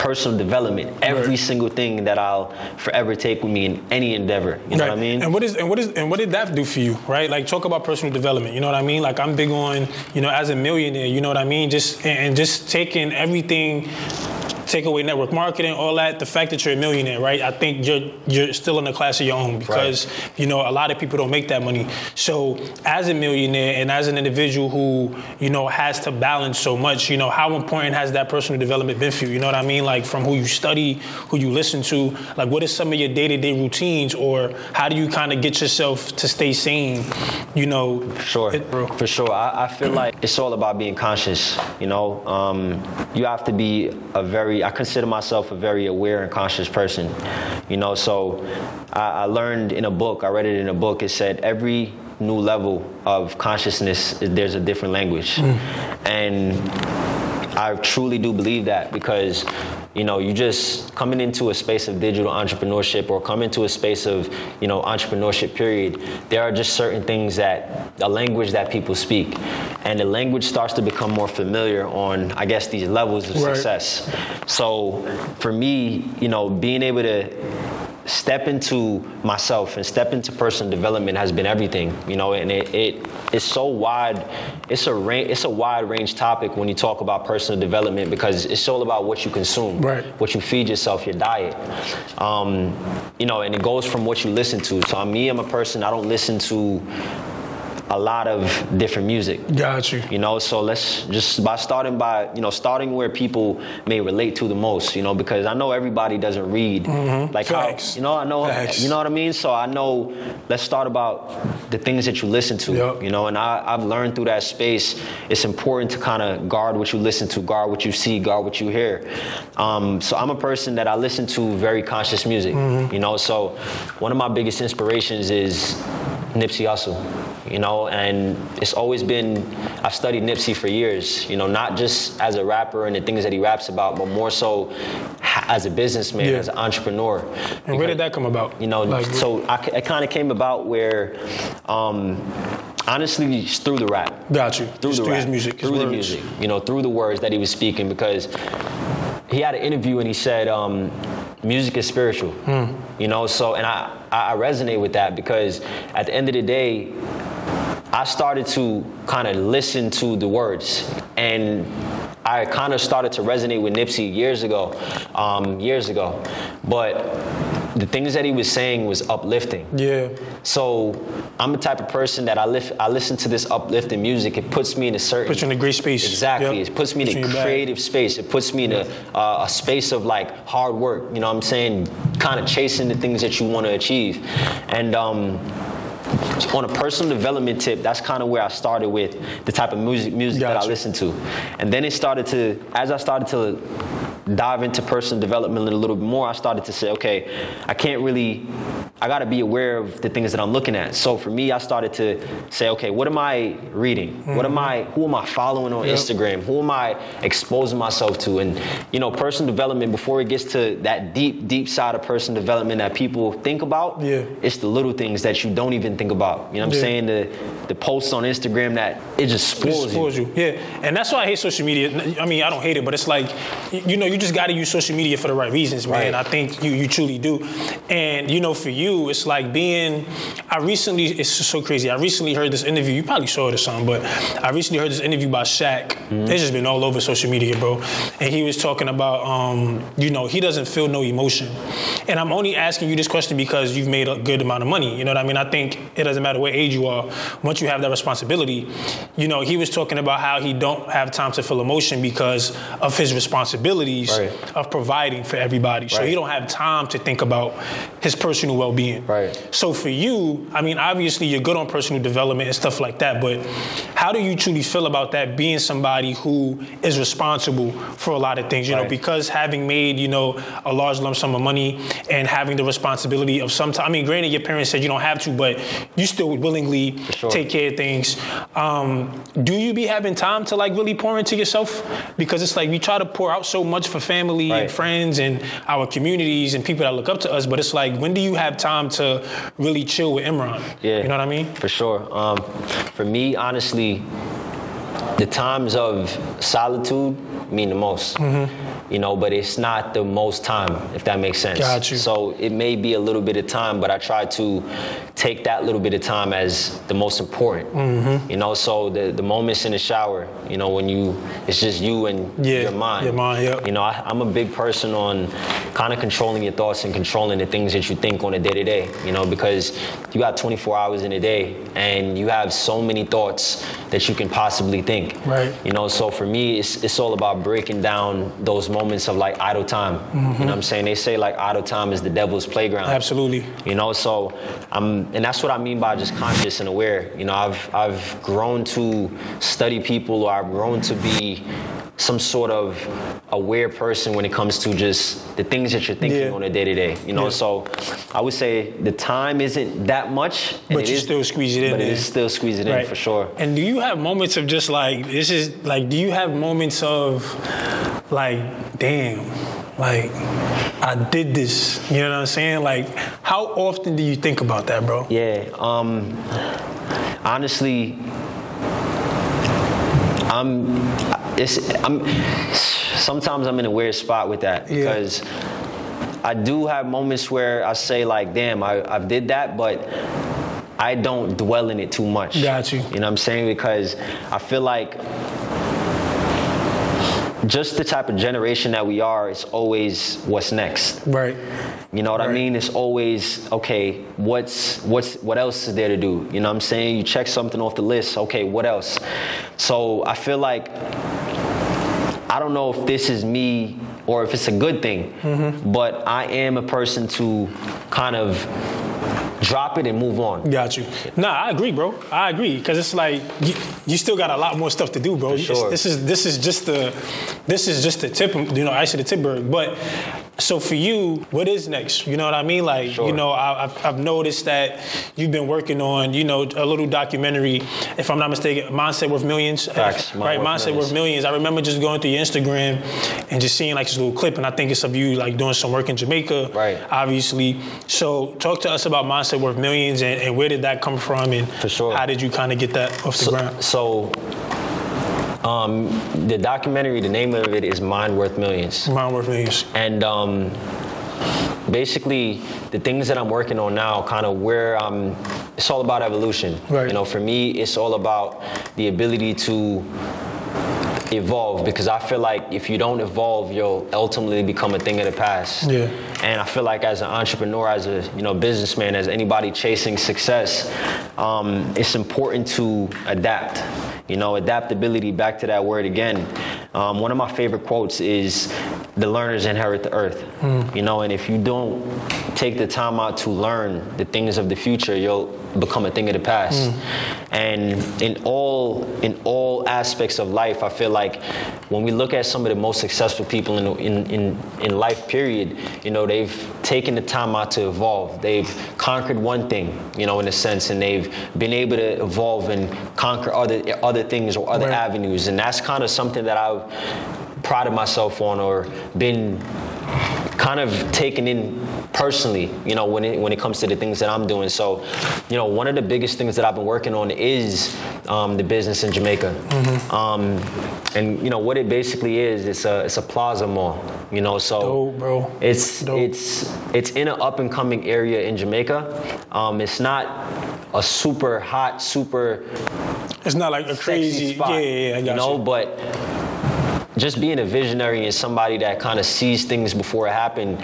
personal development, every Right. single thing that I'll forever take with me in any endeavor. You know Right. what I mean? And what is and what is and what did that do for you, right? Like talk about personal development. You know what I mean? Like I'm big on, you know, as a millionaire. You know what I mean? Just and and just taking everything. Take away network marketing, all that. The fact that you're a millionaire, right? I think you're you're still in a class of your own because you know a lot of people don't make that money. So as a millionaire and as an individual who you know has to balance so much, you know how important has that personal development been for you? You know what I mean? Like from who you study, who you listen to, like what is some of your day-to-day routines, or how do you kind of get yourself to stay sane? You know, Sure, it- for sure. I, I feel like it's all about being conscious. You know, um, you have to be a very. I consider myself a very aware and conscious person. You know, so I, I learned in a book. I read it in a book. It said every new level of consciousness, there's a different language, mm. and I truly do believe that because you know you just coming into a space of digital entrepreneurship or come into a space of you know entrepreneurship period there are just certain things that a language that people speak and the language starts to become more familiar on i guess these levels of Right. success so for me you know being able to step into myself and step into personal development has been everything you know and it, it it's so wide it's a range it's a wide range topic when you talk about personal development because it's all about what you consume Right. what you feed yourself your diet um, you know and it goes from what you listen to so me i'm a person i don't listen to a lot of different music Got you. you know so let's just by starting by you know starting where people may relate to the most you know because i know everybody doesn't read like Facts. how you know i know Facts. you know what i mean so i know let's start about the things that you listen to Yup. you know and I, i've learned through that space it's important to kind of guard what you listen to guard what you see guard what you hear um, so i'm a person that i listen to very conscious music Mm-hmm. you know so one of my biggest inspirations is nipsey hussle you know, and it's always been, I've studied Nipsey for years, you know, not just as a rapper and the things that he raps about, but more so as a businessman, Yeah. as an entrepreneur. And where did that come about? You know, Like, so I, it kind of came about where, um, honestly, through the rap got you. through Just the through rap, his music, his through the words. music, you know, through the words that he was speaking, because he had an interview and he said, um, "Music is spiritual," Hmm. you know. So, and I, I I resonate with that because at the end of the day, I started to kind of listen to the words and. I kind of started to resonate with Nipsey years ago, um, years ago, but the things that he was saying was uplifting. Yeah. So I'm the type of person that I lift, I listen to this uplifting music. It puts me in a certain Put you in a great space. Exactly. Yep. It puts me Puts in a in your bag. creative space. It puts me in a, uh, a space of like hard work. You know what I'm saying? Kind of chasing the things that you want to achieve. And um, on a personal development tip, that's kind of where I started with the type of music music that I Gotcha. listen to. And then it started to, as I started to dive into personal development a little bit more, I started to say, okay, I can't really, I got to be aware of the things that I'm looking at. So for me, I started to say, okay, what am I reading? What am I, who am I following on Yep. Instagram? Who am I exposing myself to? And, you know, personal development, before it gets to that deep, deep side of personal development that people think about, Yeah. it's the little things that you don't even think about. You know what I'm Yeah. saying? The, the posts on Instagram that it just It spoils you. you. Yeah, and that's why I hate social media. I mean, I don't hate it, but it's like, you know, you just got to use social media for the right reasons, man. Right. I think you you truly do. And you know, for you, it's like being. I recently, it's so crazy. I recently heard this interview. You probably saw it or something, but I recently heard this interview by Shaq. Mm-hmm. It's just been all over social media, bro. And he was talking about, um, you know, he doesn't feel no emotion. And I'm only asking you this question because you've made a good amount of money. You know what I mean? I think it doesn't matter what age you are. Once you have that responsibility, you know, he was talking about how he don't have time to feel emotion because of his Right. of providing for everybody. So Right. he don't have time to think about his personal well-being. Right. So for you, I mean, obviously you're good on personal development and stuff like that, but how do you truly feel about that being somebody who is responsible for a lot of things? You know, because having made, you know, a large lump sum of money and having the responsibility of some I mean, granted your parents said you don't have to, but you still willingly sure. take care of things. Um, do you be having time to like really pour into yourself? Because it's like we try to pour out so much for family and friends and our communities and people that look up to us, but it's like when do you have time to really chill with Imran? Yeah. You know what I mean? For sure. Um, for me, honestly, the times of solitude mean the most. You know, but it's not the most time, if that makes sense. Got you. So it may be a little bit of time, but I try to take that little bit of time as the most important. Mm-hmm. You know, so the, the moments in the shower, you know, when you, it's just you and Yeah, your mind. your mind, yep. You know, I, I'm a big person on kind of controlling your thoughts and controlling the things that you think on a day to day, you know, because you got 24 hours in a day and you have so many thoughts that you can possibly think. Right. You know, so for me, it's, it's all about breaking down those moments of like idle time. You know what mm-hmm. I'm saying? They say like idle time is the devil's playground. Absolutely. You know, so I'm, and that's what I mean by just conscious and aware. You know, I've I've grown to study people, or I've grown to be some sort of aware person when it comes to just the things that you're thinking Yeah. on a day to day. You know, Yeah. so I would say the time isn't that much, But you is- still squeeze it in But it is still squeeze it in for sure. And do you have moments of just like this is like do you have moments of like damn like I did this, you know what I'm saying? Like how often do you think about that, bro? Yeah. Um, honestly, I'm. It's. I'm. Sometimes I'm in a weird spot with that Yeah. because I do have moments where I say like, "Damn, I, I did that," but I don't dwell in it too much. Got you. You know what I'm saying? Because I feel like just the type of generation that we are is always what's next. Right. You know what I mean? It's always okay. What's what's what else is there to do? You know what I'm saying? You check something off the list. Okay, what else? So I feel like I don't know if this is me or if it's a good thing, Mm-hmm. but I am a person to kind of drop it and move on. Got you. Nah, I agree, bro. I agree because it's like you, you still got a lot more stuff to do, bro. Sure. This is this is just the this is just the tip, you know, ice of the tipberg. But so for you, what is next? You know what I mean? Like, Sure. you know, I, I've, I've noticed that you've been working on, you know, a little documentary, if I'm not mistaken, Mindset Worth Millions. Facts. Right, Worth Mindset Millions. Worth Millions. I remember just going through your Instagram and just seeing like this little clip, and I think it's of you like doing some work in Jamaica. Right. Obviously. So talk to us about Mindset Worth Millions and, and where did that come from and For sure. how did you kind of get that off the So, ground? so um, the documentary, the name of it is Mind Worth Millions. Mind Worth Millions. And um, basically, the things that I'm working on now, kind of where I'm, it's all about evolution. Right. You know, for me, it's all about the ability to evolve because I feel like if you don't evolve, you'll ultimately become a thing of the past. Yeah. And I feel like as an entrepreneur, as a you know businessman, as anybody chasing success, um, it's important to adapt. You know, adaptability. Back to that word again. Um, one of my favorite quotes is, "The learners inherit the earth." You know, and if you don't take the time out to learn the things of the future, you'll become a thing of the past. And in all in all aspects of life, I feel like when we look at some of the most successful people in in in, in life, period, you know, they've taken the time out to evolve. They've conquered one thing, you know, in a sense, and they've been able to evolve and conquer other other things or other Right. avenues. And that's kind of something that I've prided myself on or been kind of taken in personally, you know, when it when it comes to the things that I'm doing. So, you know, one of the biggest things that I've been working on is um, the business in Jamaica. Um, and you know what it basically is, it's a it's a plaza mall. You know, so Dope, bro. it's Dope. it's it's in an up and coming area in Jamaica. Um, it's not a super hot, super It's not like a crazy. spot. Yeah, yeah, yeah. I got you know, you. but just being a visionary and somebody that kind of sees things before it happen,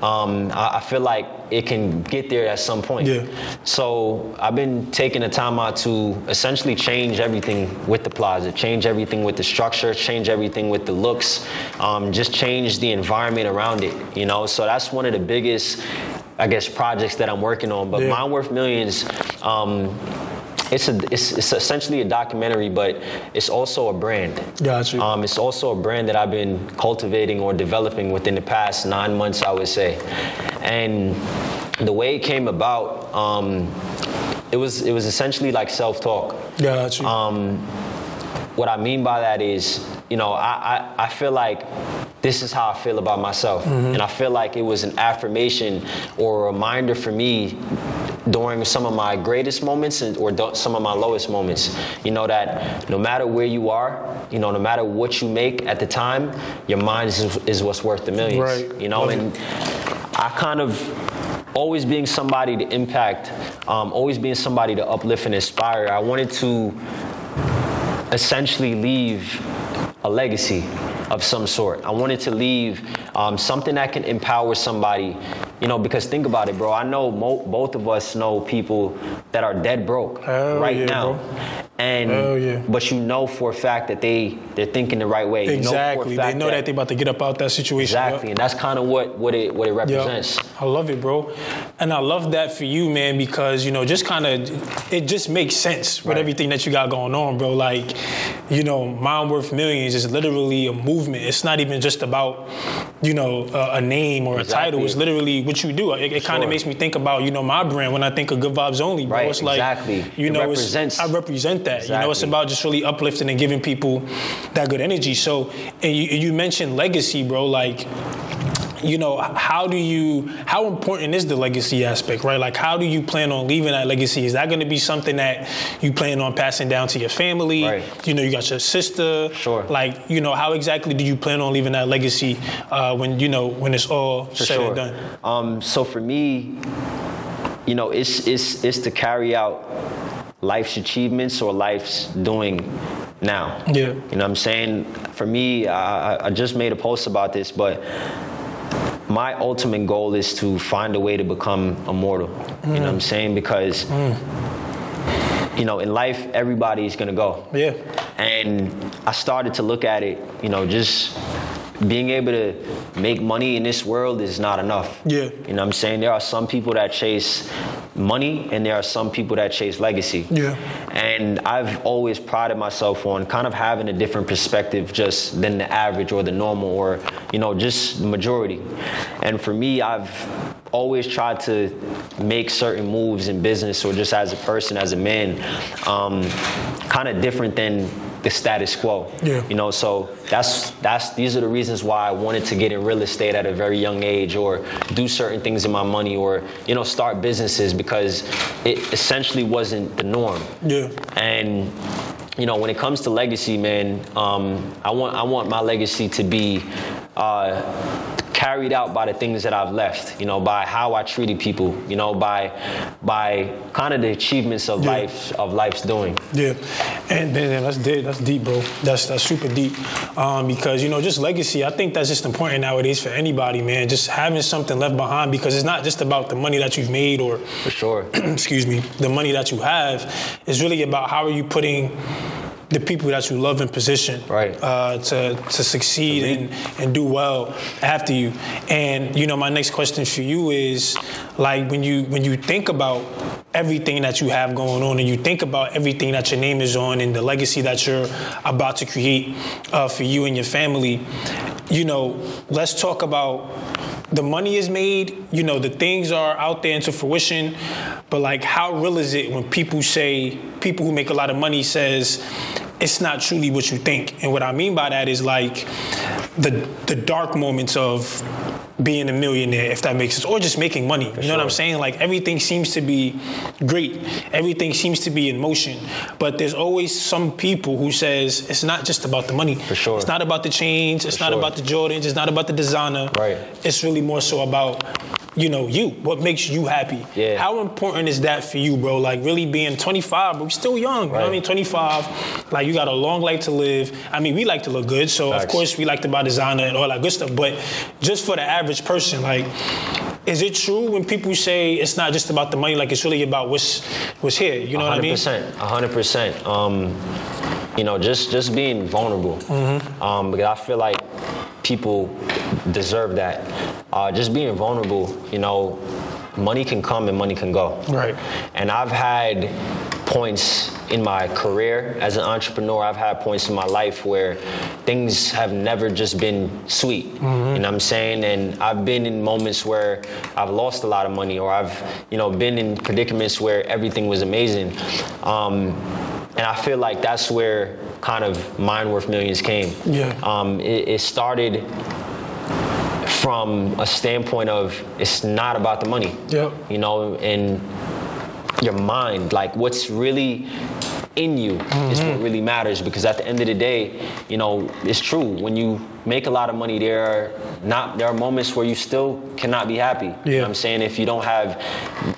um, I, I feel like it can get there at some point. Yeah. So I've been taking the time out to essentially change everything with the plaza, change everything with the structure, change everything with the looks, um, just change the environment around it. You know, so that's one of the biggest I guess projects that I'm working on. But Yeah. Mind Worth Millions. Um, it's, a, it's, it's essentially a documentary, but it's also a brand. Got you. Um, it's also a brand that I've been cultivating or developing within the past nine months, I would say. And the way it came about, um, it was it was essentially like self-talk. Got you. Um, what I mean by that is, you know, I, I, I feel like this is how I feel about myself. Mm-hmm. And I feel like it was an affirmation or a reminder for me during some of my greatest moments and, or some of my lowest moments. You know, that no matter where you are, you know, no matter what you make at the time, your mind is, is what's worth the millions. Right. You know, Love and I kind of always being somebody to impact, um, always being somebody to uplift and inspire. I wanted to essentially leave a legacy of some sort. I wanted to leave um, something that can empower somebody, you know, because think about it, bro. I know mo- both of us know people that are dead broke right yeah, now. bro. And Hell yeah. but you know for a fact that they they're thinking the right way. You know exactly. they know that, they about to get up out of that situation. exactly, and that's kind of what what it what it represents. I love it, bro. And I love that for you, man, because, you know, just kind of, it just makes sense with Right. everything that you got going on, bro. Like, you know, Mind Worth Millions is literally a movement. It's not even just about, you know, a, a name or a title. It's literally what you do. It, it kind of Sure. makes me think about, you know, my brand when I think of Good Vibes Only, bro. Right, It's like, exactly. you It know, I represent that. You know, it's about just really uplifting and giving people that good energy. So, and you, you mentioned legacy, bro. Like, you know, how do you, how important is the legacy aspect, right? Like, how do you plan on leaving that legacy? Is that going to be something that you plan on passing down to your family? Right. You know, you got your sister. Sure. Like, you know, how exactly do you plan on leaving that legacy uh, when, you know, when it's all For said sure. and done? Um, so for me, you know, it's it's it's to carry out life's achievements or life's doing now. Yeah. You know what I'm saying? For me, I, I- just made a post about this, but my ultimate goal is to find a way to become immortal. You know what mm. I'm saying? Because mm. you know, in life, everybody's gonna go. Yeah. And I started to look at it, you know, just being able to make money in this world is not enough. Yeah. You know what I'm saying? There are some people that chase money and there are some people that chase legacy. Yeah. And I've always prided myself on kind of having a different perspective just than the average or the normal or, you know, just the majority. And for me, I've always tried to make certain moves in business or just as a person, as a man, um, kind of different than the status quo. Yeah. You know, so that's that's these are the reasons why I wanted to get in real estate at a very young age or do certain things in my money or, you know, start businesses because it essentially wasn't the norm. Yeah. And you know, when it comes to legacy, man, um, I want I want my legacy to be uh, carried out by the things that I've left. You know, by how I treated people. You know, by by kind of the achievements of Yeah. life of life's doing. Yeah, and then that's deep. That's deep, bro. That's that's super deep. Um, because you know, just legacy. I think that's just important nowadays for anybody, man. Just having something left behind because it's not just about the money that you've made or, For sure. excuse me, the money that you have. It's really about how are you putting the people that you love in position Right. uh, to to succeed and, and do well after you. And you know, my next question for you is like when you when you think about everything that you have going on and you think about everything that your name is on and the legacy that you're about to create uh, for you and your family, you know, let's talk about the money is made, you know, the things are out there into fruition, but like how real is it when people say, people who make a lot of money says, it's not truly what you think. And what I mean by that is like the the dark moments of being a millionaire, if that makes sense, or just making money. you know what I'm saying? Like everything seems to be great. Everything seems to be in motion. But there's always some people who says it's not just about the money. For sure. It's not about the chains. It's For not sure. about the Jordans. It's not about the designer. Right. It's really more so about you know you. What makes you happy? Yeah. How important is that for you, bro? Like really being 25, but we're still young. You know what I mean? 25. Like you got a long life to live. I mean, we like to look good, so of course we like to buy designer and all that good stuff. But just for the average person, like. Is it true when people say it's not just about the money, like it's really about what's what's here? You know what I mean? percent, hundred percent. Um, you know, just just being vulnerable. Mm-hmm. Um, because I feel like people deserve that. Uh, just being vulnerable. You know, money can come and money can go. Right. And I've had points in my career as an entrepreneur, I've had points in my life where things have never just been sweet. You know what I'm saying? And I've been in moments where I've lost a lot of money or I've, you know, been in predicaments where everything was amazing. Um, and I feel like that's where kind of Mind Worth Millions came. Yeah. Um, it, it started from a standpoint of it's not about the money. Yep. You know, and your mind, like what's really in you is what really matters because at the end of the day, you know, it's true. When you make a lot of money, there are not there are moments where you still cannot be happy. You know what I'm saying? If you don't have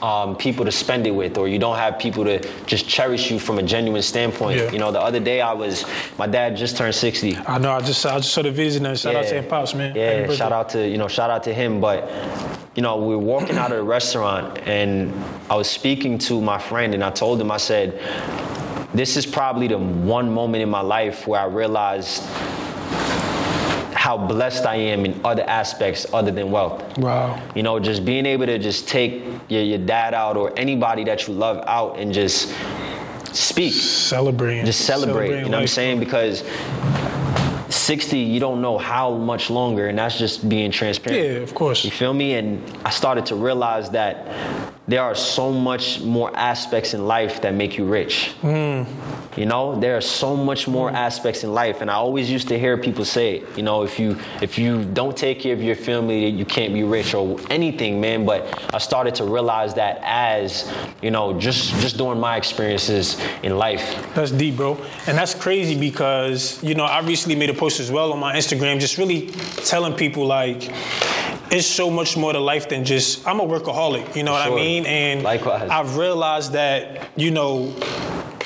um, people to spend it with or you don't have people to just cherish you from a genuine standpoint. Yeah. You know, the other day I was my dad just turned 60. I know. I just I just saw the vision and shout out to him, pops, man. Yeah, shout out to you know, shout out to him. But you know, we were walking out of the restaurant, and I was speaking to my friend, and I told him, I said, "This is probably the one moment in my life where I realized." How blessed I am in other aspects other than wealth. Wow. You know, just being able to just take your, your dad out or anybody that you love out and just speak Celebrating. just celebrate. Celebrating you know what I'm saying? Because 60, you don't know how much longer, and that's just being transparent. Yeah, of course. You feel me? And I started to realize that there are so much more aspects in life that make you rich. Hmm. You know, there are so much more aspects in life, and I always used to hear people say, it, you know, if you if you don't take care of your family, you can't be rich or anything, man. But I started to realize that as you know, just just during my experiences in life. That's deep, bro. And that's crazy because, you know, I recently made a post as well on my Instagram, just really telling people like it's so much more to life than just I'm a workaholic, you know what I mean? And Likewise. I've realized that, you know,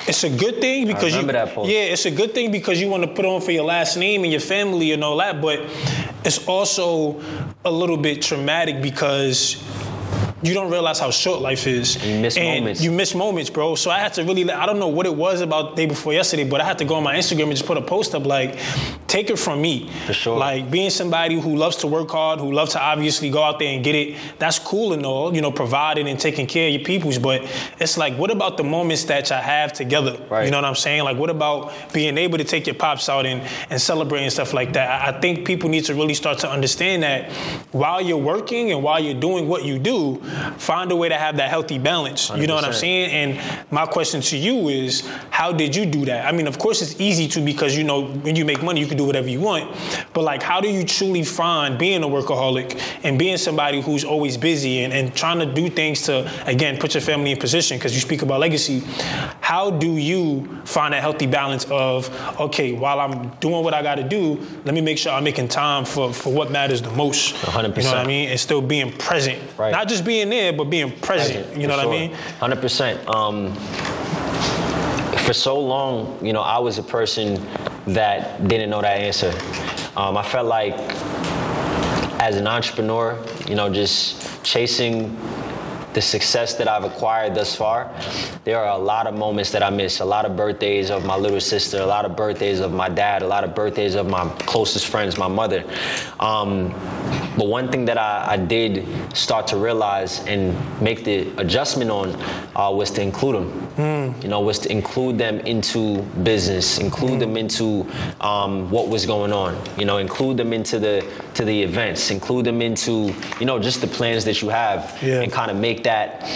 it's a good thing because you yeah, it's a good thing because you want to put on for your last name and your family and all that, but it's also a little bit traumatic because you don't realize how short life is. You miss and moments. You miss moments, bro. So I had to really, I don't know what it was about the day before yesterday, but I had to go on my Instagram and just put a post up like, take it from me. For sure. Like being somebody who loves to work hard, who loves to obviously go out there and get it, that's cool and all, you know, providing and taking care of your peoples. But it's like, what about the moments that y'all have together? Right. You know what I'm saying? Like, what about being able to take your pops out and, and celebrate and stuff like that? I, I think people need to really start to understand that while you're working and while you're doing what you do, find a way to have that healthy balance. You know what I'm saying? And my question to you is, how did you do that? I mean, of course, it's easy to because you know when you make money, you can do whatever you want. But like, how do you truly find being a workaholic and being somebody who's always busy and, and trying to do things to again put your family in position? Because you speak about legacy. How do you find that healthy balance of okay, while I'm doing what I got to do, let me make sure I'm making time for for what matters the most. 100%. You know what I mean? And still being present, Right. not just being there, but being present. you know what I mean? Hundred percent. Um, for so long, you know, I was a person that didn't know that answer. Um, I felt like as an entrepreneur, you know, just chasing the success that I've acquired thus far, there are a lot of moments that I miss. A lot of birthdays of my little sister, a lot of birthdays of my dad, a lot of birthdays of my closest friends, my mother. Um, but one thing that I, I did start to realize and make the adjustment on uh, was to include them. You know, was to include them into business, include them into um, what was going on. You know, include them into the to the events, include them into you know just the plans that you have, Yeah. and kind of make that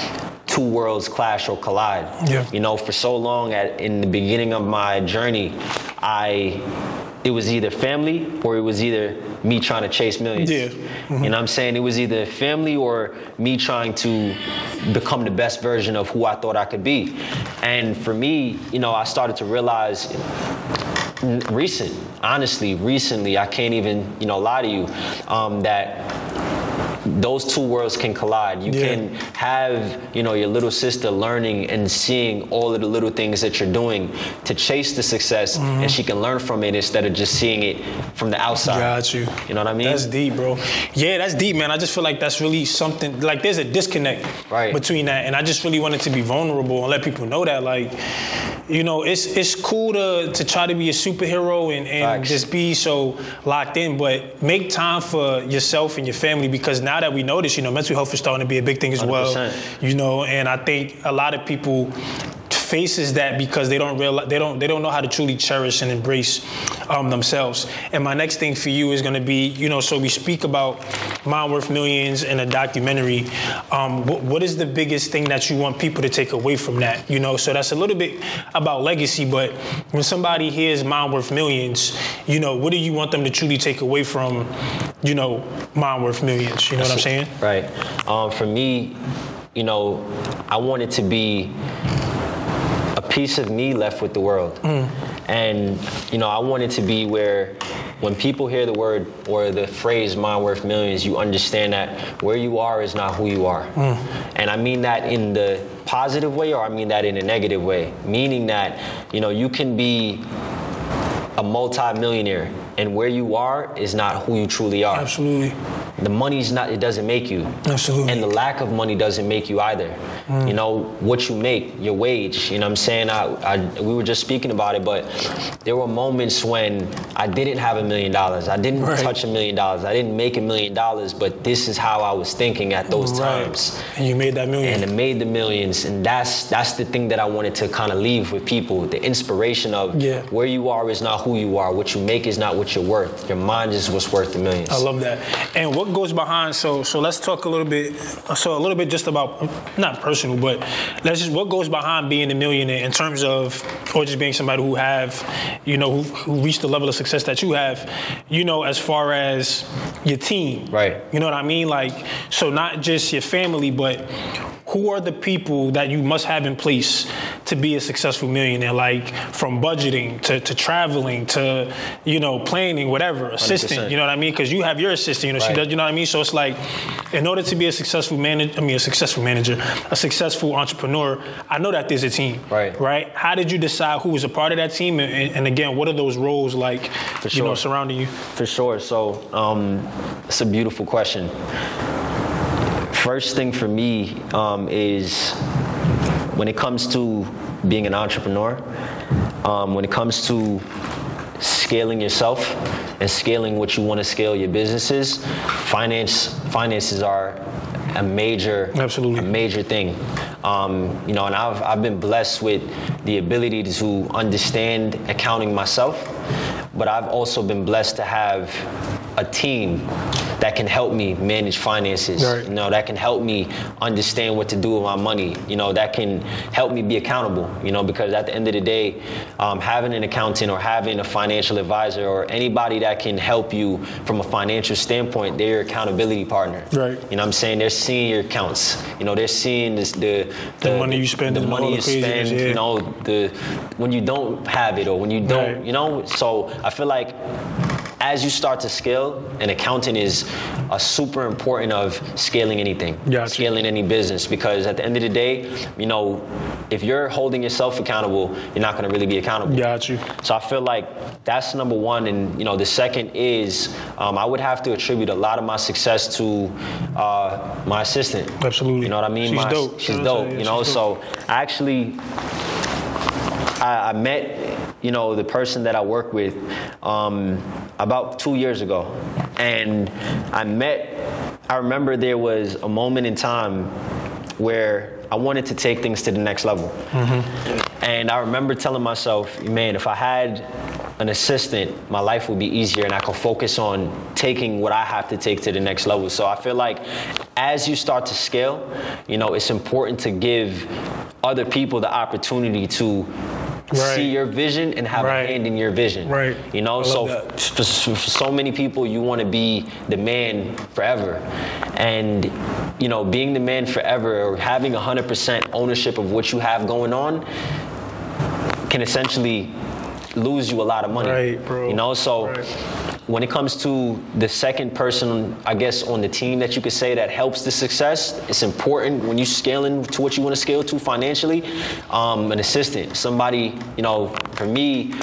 two worlds clash or collide. Yeah. You know, for so long at in the beginning of my journey, I it was either family or it was either me trying to chase millions. Yeah. You know what I'm saying? It was either family or me trying to become the best version of who I thought I could be. And for me, you know, I started to realize recent, honestly, recently, I can't even, you know, lie to you, um, that those two worlds can collide. You Yeah. can have, you know, your little sister learning and seeing all of the little things that you're doing to chase the success, Mm-hmm. and she can learn from it instead of just seeing it from the outside. Got you. You know what I mean? That's deep, bro. Yeah, that's deep, man. I just feel like that's really something. Like, there's a disconnect Right. between that, and I just really wanted to be vulnerable and let people know that, like, you know, it's it's cool to to try to be a superhero and, and Facts. just be so locked in, but make time for yourself and your family because now that we know this, you know, mental health is starting to be a big thing as well. 100%. You know, and I think a lot of people faces that because they don't realize they don't they don't know how to truly cherish and embrace um, themselves. And my next thing for you is going to be, you know, so we speak about Mind Worth Millions in a documentary. Um, what, what is the biggest thing that you want people to take away from that? You know, so that's a little bit about legacy, but when somebody hears Mind Worth Millions, you know, what do you want them to truly take away from, you know, Mind Worth Millions? You know what I'm saying? Right. Um, for me, you know, I want it to be piece of me left with the world. Mm. And, you know, I want it to be where when people hear the word or the phrase mind worth millions, you understand that where you are is not who you are. Mm. And I mean that in the positive way or I mean that in a negative way. Meaning that, you know, you can be a multi-millionaire and where you are is not who you truly are. Absolutely. The money's not, it doesn't make you. Absolutely. And the lack of money doesn't make you either. Mm. You know, what you make, your wage, you know what I'm saying? I, I, we were just speaking about it, but there were moments when I didn't have a million dollars. I didn't Right. touch a million dollars. I didn't make a million dollars, but this is how I was thinking at those Right. times. And you made that million. And it made the millions, and that's that's the thing that I wanted to kind of leave with people: the inspiration of Yeah. where you are is not who you are. What you make is not what you're worth. Your mind is what's worth the millions. I love that. And what goes behind? So, so let's talk a little bit. So, a little bit just about not personal, but let's just what goes behind being a millionaire in terms of, or just being somebody who have, you know, who, who reached the level of success that you have. You know, as far as your team, Right. You know what I mean? Like, so not just your family, but who are the people that you must have in place to be a successful millionaire? Like from budgeting to, to traveling to, you know, planning, whatever, assistant. 100%. You know what I mean? Because you have your assistant. You know, she does. You know what I mean? So it's like, in order to be a successful manager, I mean, a successful manager, a successful entrepreneur, I know that there's a team. Right. Right. How did you decide who was a part of that team? And, and- and again, what are those roles like? For You know, surrounding you. For sure. So um, it's a beautiful question. First thing for me um, is when it comes to being an entrepreneur, um, when it comes to scaling yourself and scaling what you want to scale your businesses, finance finances are a major Absolutely. a major thing. Um, you know, and I've I've been blessed with the ability to understand accounting myself, but I've also been blessed to have a team that can help me manage finances. Right. You know, that can help me understand what to do with my money. You know, that can help me be accountable. You know, because at the end of the day, um, having an accountant or having a financial advisor or anybody that can help you from a financial standpoint, they're your accountability partner. Right. You know what I'm saying? They're seeing your accounts. You know, they're seeing this, the, The money you spend the money you spend, yeah. you know, the when you don't have it or when you don't, Right. you know. So I feel like as you start to scale, an accountant is a super important of scaling anything, Gotcha. scaling any business. Because at the end of the day, you know, if you're holding yourself accountable, you're not going to really be accountable. Got you. So I feel like that's number one, and you know the second is um, I would have to attribute a lot of my success to uh, my assistant. Absolutely. You know what I mean? She's My- dope. She's You know what dope. You know, She's so I actually I, I met you know the person that I work with um, about two years ago, and I met. I remember there was a moment in time where I wanted to take things to the next level. And I remember telling myself, man, if I had an assistant, my life would be easier and I could focus on taking what I have to take to the next level. So I feel like as you start to scale, you know, it's important to give other people the opportunity to Right. see your vision and have Right. a hand in your vision. Right. You know, I so for, for so many people, you want to be the man forever. And, you know, being the man forever or having 100% ownership of what you have going on can essentially lose you a lot of money. Right, bro. You know, so Right. When it comes to the second person, I guess, on the team that you could say that helps the success, it's important when you're scaling to what you want to scale to financially, um, an assistant, somebody, you know, for me,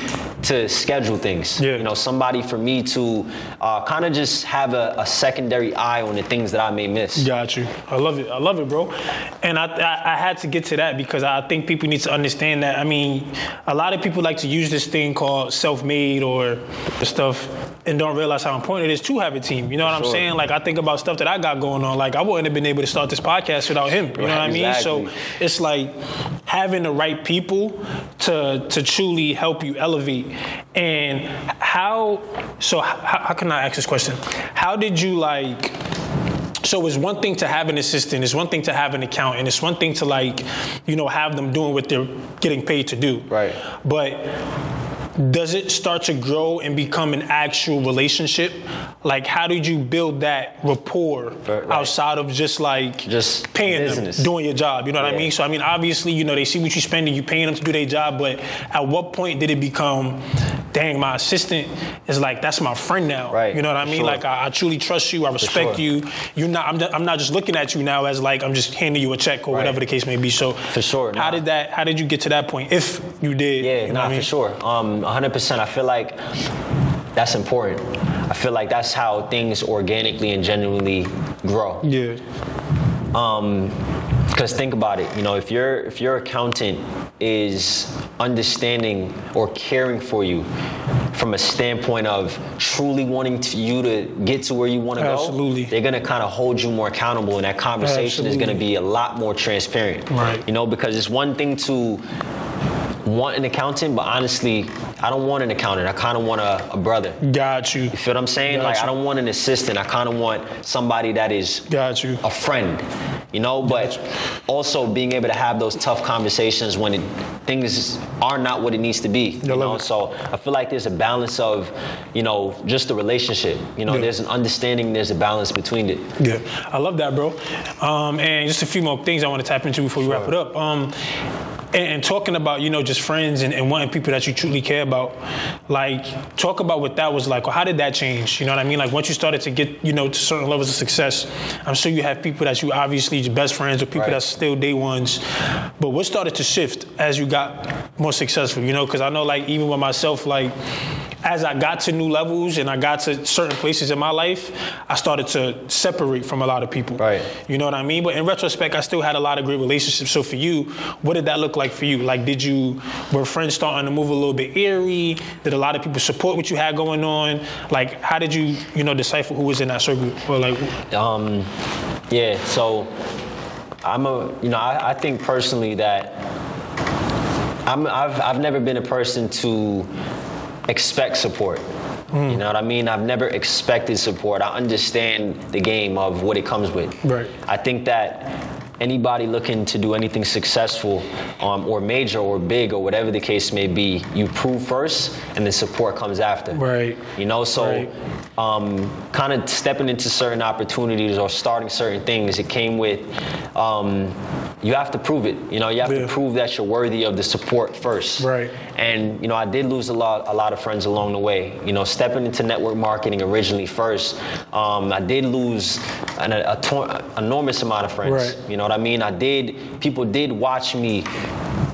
to schedule things. Yeah. You know, somebody for me to uh, kind of just have a, a secondary eye on the things that I may miss. Got you. I love it. I love it, bro. And I, I, I had to get to that because I think people need to understand that. I mean, a lot of people like to use this thing called self-made or the stuff and don't realize how important it is to have a team. You know what I'm saying? Like I think about stuff that I got going on. Like I wouldn't have been able to start this podcast without him. You know what I mean? So it's like having the right people to to truly help you elevate. And how? So how, how can I ask this question? How did you like? So it's one thing to have an assistant, it's one thing to have an accountant, it's one thing to like, you know, have them doing what they're getting paid to do. Right. But does it start to grow and become an actual relationship? Like, how did you build that rapport Right, outside of just like Just paying business. them, doing your job? You know what I mean? So I mean, obviously, you know, they see what you're spending, you paying them to do their job. But at what point did it become, dang, my assistant is like that's my friend now? Right, You know what I mean? sure. Like I, I truly trust you. I respect sure. you. You're not. I'm, I'm not just looking at you now as like I'm just handing you a check or Right. whatever the case may be. So For sure, How nah. did that? How did you get to that point? If you did, Yeah, you know nah, I mean? for sure. Um, 100%. I feel like that's important. I feel like that's how things organically and genuinely grow. Yeah. Um, Because think about it, you know, if your if your accountant is understanding or caring for you from a standpoint of truly wanting to, you to get to where you want to go, Absolutely. they're gonna kind of hold you more accountable, and that conversation is gonna be a lot more transparent. Right. You know, because it's one thing to want an accountant, but honestly, I don't want an accountant. I kind of want a, a brother. Got you. You feel what I'm saying? Like Gotcha. I don't want an assistant. I kind of want somebody that is Got you. a friend, you know, but also being able to have those tough conversations when it, things are not what it needs to be, you know. So I feel like there's a balance of, you know, just the relationship. You know, Yeah. there's an understanding, there's a balance between it. Yeah, I love that, bro. Um, and just a few more things I want to tap into before we wrap it up. Um, and, talking about you know just friends and, and wanting people that you truly care about, like talk about what that was like, or how did that change? You know what I mean? Like once you started to get you know to certain levels of success, I'm sure you have people that you obviously your best friends or people Right. that's still day ones. But what started to shift as you got more successful? You know, because I know like even with myself, like as I got to new levels and I got to certain places in my life, I started to separate from a lot of people. Right. You know what I mean? But in retrospect, I still had a lot of great relationships. So for you, what did that look like for you? Like, did you were friends starting to move a little bit eerie? Did a lot of people support what you had going on? Like, how did you, you know, decipher who was in that circle? Or like, Um, yeah, so I'm a, you know, I, I think personally that I'm, I've, I've never been a person to expect support. You know what I mean? I've never expected support. I understand the game of what it comes with. Right. I think that anybody looking to do anything successful um, or major or big or whatever the case may be, you prove first and then support comes after. Right. You know, so Right. um, kind of stepping into certain opportunities or starting certain things, it came with um, you have to prove it. You know, you have Yeah. to prove that you're worthy of the support first. Right. And you know, I did lose a lot, a lot of friends along the way. You know, stepping into network marketing originally first, um, I did lose an a, tor- enormous amount of friends. Right. You know what I mean? I did. People did watch me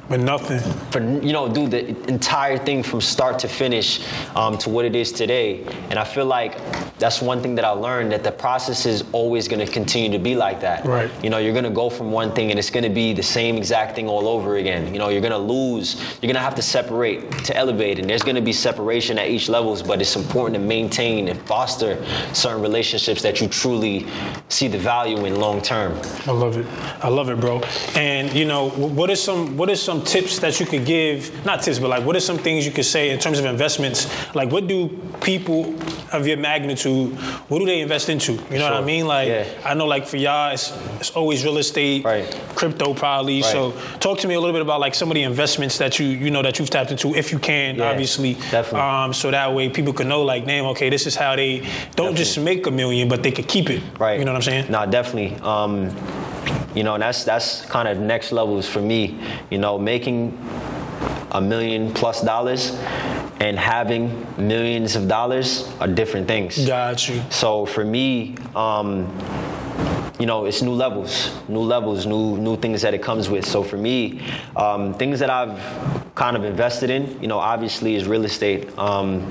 but nothing. for you know do the entire thing from start to finish um, to what it is today and i feel like that's one thing that i learned that the process is always going to continue to be like that Right. you know you're going to go from one thing and it's going to be the same exact thing all over again you know you're going to lose you're going to have to separate to elevate and there's going to be separation at each levels but it's important to maintain and foster certain relationships that you truly see the value in long term I love it. I love it, bro. And you know, what is some what is some tips that you could give? Not tips, but like what are some things you could say in terms of investments? Like what do people of your magnitude, what do they invest into? You know what I mean? Like Yeah. I know like for y'all it's, it's always real estate, Right. crypto probably. Right. So talk to me a little bit about like some of the investments that you you know that you've tapped into if you can, Yeah, obviously. definitely. Um, so that way people can know like, damn, okay, this is how they don't just make a million, but they could keep it. Right. You know what I'm saying? No, definitely. Um, you know, and that's that's kind of next levels for me. You know, making a million plus dollars and having millions of dollars are different things. Got you. So for me, um, you know, it's new levels, new levels, new new things that it comes with. So for me, um, things that I've kind of invested in, you know, obviously is real estate. Um,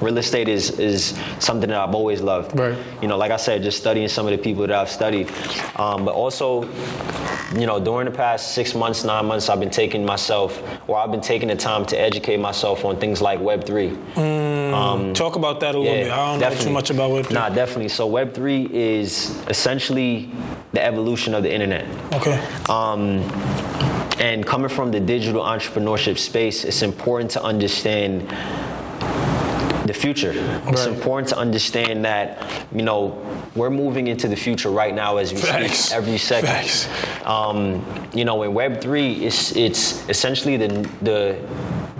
real estate is is something that I've always loved. Right. You know, like I said, just studying some of the people that I've studied, um, but also, you know, during the past six months, nine months, I've been taking myself, or I've been taking the time to educate myself on things like Web three. Talk about that a little bit. I don't know too much about Web3. Nah, definitely. So Web three is essentially the evolution of the internet. Okay. Um, and coming from the digital entrepreneurship space, it's important to understand the future. It's important to understand that, you know, we're moving into the future right now as we Facts. speak, every second. Um, you know, in Web three, it's it's essentially the the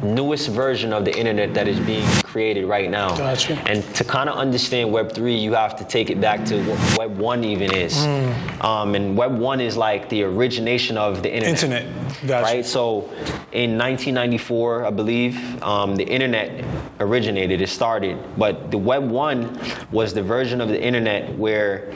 newest version of the internet that is being created right now. Gotcha. And to kind of understand Web three, you have to take it back to what Web one even is. Hmm. Um, and Web one is like the origination of the internet. Internet. Gotcha. Right. So, in 1994, I believe um, the internet originated. It started, but the Web one was the version of the internet where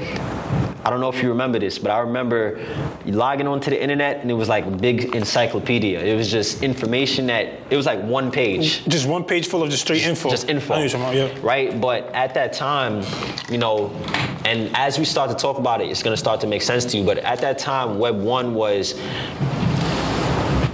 I don't know if you remember this, but I remember logging onto the internet and it was like a big encyclopedia. It was just information that it was like one page. Just one page full of just straight info. Just info. I know what you're talking about, yeah. Right? But at that time, you know, and as we start to talk about it, it's gonna start to make sense to you. But at that time, Web 1 was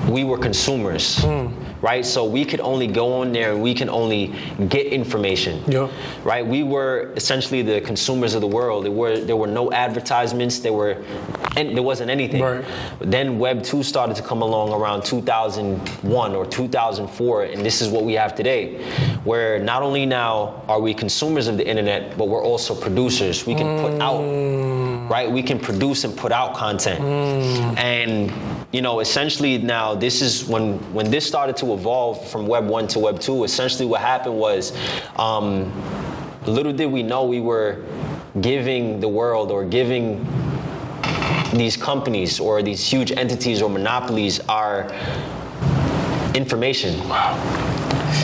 we were consumers. Hmm. Right? So we could only go on there and we can only get information. Yeah. Right? We were essentially the consumers of the world. There were there were no advertisements, there were and there wasn't anything. Right. Then Web 2 started to come along around 2001 or 2004, and this is what we have today, where not only now are we consumers of the internet, but we're also producers. We can put out, mm. right? We can produce and put out content. Mm. And you know, essentially now this is when when this started to evolve from Web 1 to Web 2, essentially what happened was um, little did we know we were giving the world or giving these companies or these huge entities or monopolies our information.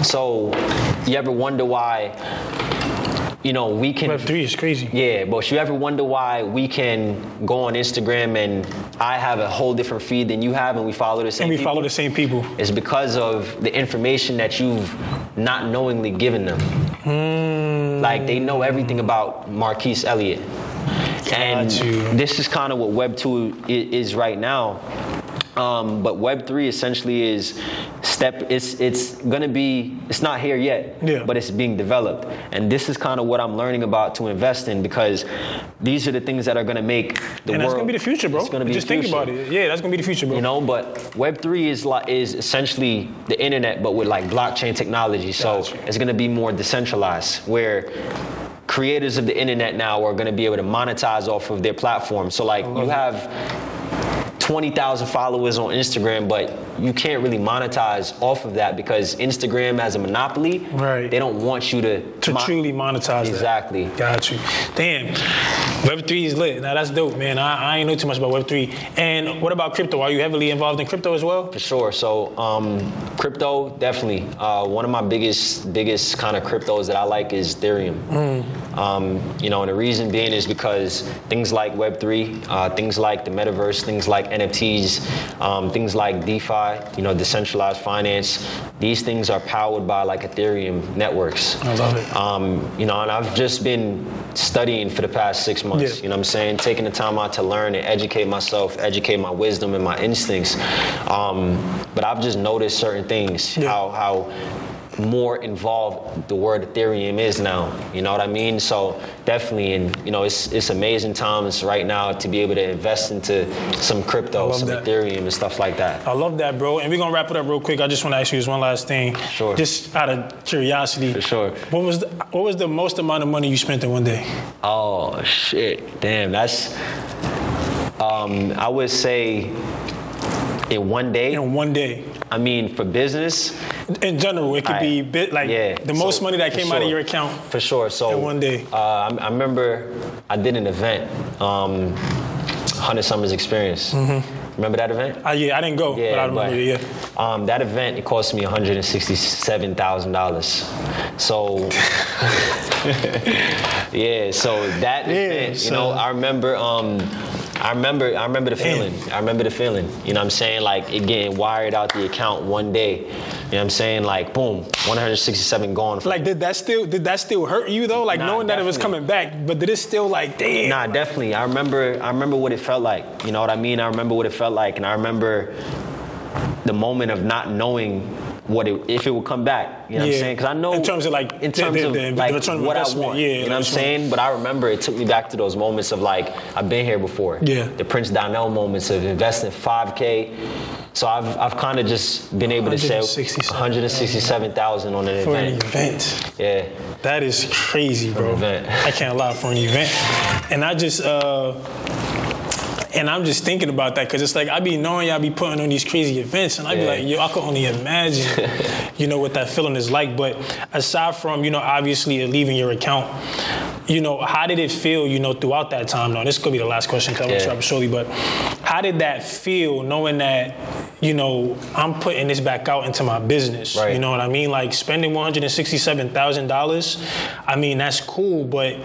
So you ever wonder why, you know, we can Web three is crazy. yeah, but if you ever wonder why we can go on Instagram and I have a whole different feed than you have and we follow the same And we people? follow the same people. It's because of the information that you've not knowingly given them. Hmm. Like they know everything about Markese Elliott. And this is kind of what Web 2 is right now. Um, but Web 3 essentially is step, it's, it's gonna be, it's not here yet, Yeah. but it's being developed. And this is kind of what I'm learning about to invest in because these are the things that are gonna make the and world. that's gonna be the future, bro. It's gonna be Just think future. about it. Yeah, that's gonna be the future, bro. You know, but Web three is like is essentially the internet, but with like blockchain technology. So Gotcha. it's going to be more decentralized, where creators of the internet now are going to be able to monetize off of their platform. So like you have. 20,000 followers on Instagram, but you can't really monetize off of that because Instagram has a monopoly. Right. They don't want you to to mon- truly monetize that. Exactly. Got you. Damn. Web three is lit. Now that's dope, man. I, I ain't know too much about Web three. And what about crypto? Are you heavily involved in crypto as well? For sure. So, um, crypto definitely. Uh, one of my biggest, biggest kind of cryptos that I like is Ethereum. Um, you know, and the reason being is because things like Web three, uh, things like the metaverse, things like NFTs, um, things like DeFi, you know, decentralized finance. These things are powered by like Ethereum networks. I love it. Um, you know, and I've just been studying for the past six months. Yeah. You know what I'm saying? Taking the time out to learn and educate myself, educate my wisdom and my instincts. Um, but I've just noticed certain things, Yeah. how how more involved the word Ethereum is now. You know what I mean? So definitely, and you know, it's it's amazing times right now to be able to invest into some crypto, some that. Ethereum and stuff like that. I love that, bro. And we're gonna wrap it up real quick. I just want to ask you this one last thing. Sure. Just out of curiosity. For sure. What was the, what was the most amount of money you spent in one day? Oh shit! Damn, that's. Um, I would say in one day. In one day. I mean, for business, In general, it could be bit like Yeah, the most so, money that came out of your account. for sure. So In one day. uh, I, I remember I did an event, um, Hundred Summers Experience, Mm-hmm. Remember that event? Uh, yeah, I didn't go, but I remember it. Yeah. Um, that event it cost me one hundred and sixty-seven thousand dollars. So, yeah. So that Yeah, event, you know, I remember. Um, I remember. I remember the feeling. I remember the feeling. You know, what I'm saying like it getting wired out the account one day. You know, what I'm saying like boom, 167 gone. Like, did that still did that still hurt you though? Like Nah, knowing that it was coming back, but did it still like, damn? Nah, definitely. I remember. I remember what it felt like. You know what I mean? I remember what it felt like, and I remember the moment of not knowing what it, if it would come back. You know what I'm saying? Because I know In terms of, like, in terms the- of the- the like return what I want. Yeah, you know what I'm saying? But I remember it took me back to those moments of like I've been here before. Yeah. The Prince Donnell moments of investing 5K. So I've I've kind of just been able to say 167,000. 167,000 on an For an event. event. Yeah. That is crazy, bro. event. I can't lie for an event. And I just uh and I'm just thinking about that because it's like I be knowing y'all be putting on these crazy events, and I be Yeah. like, yo, I could only imagine, you know, what that feeling is like. But aside from, you know, obviously leaving your account, you know, how did it feel, you know, throughout that time? Now, this could be the last question because I'm Yeah. gonna shortly, but how did that feel knowing that, you know, I'm putting this back out into my business? Right. You know what I mean? Like spending $167,000, I mean, that's cool, but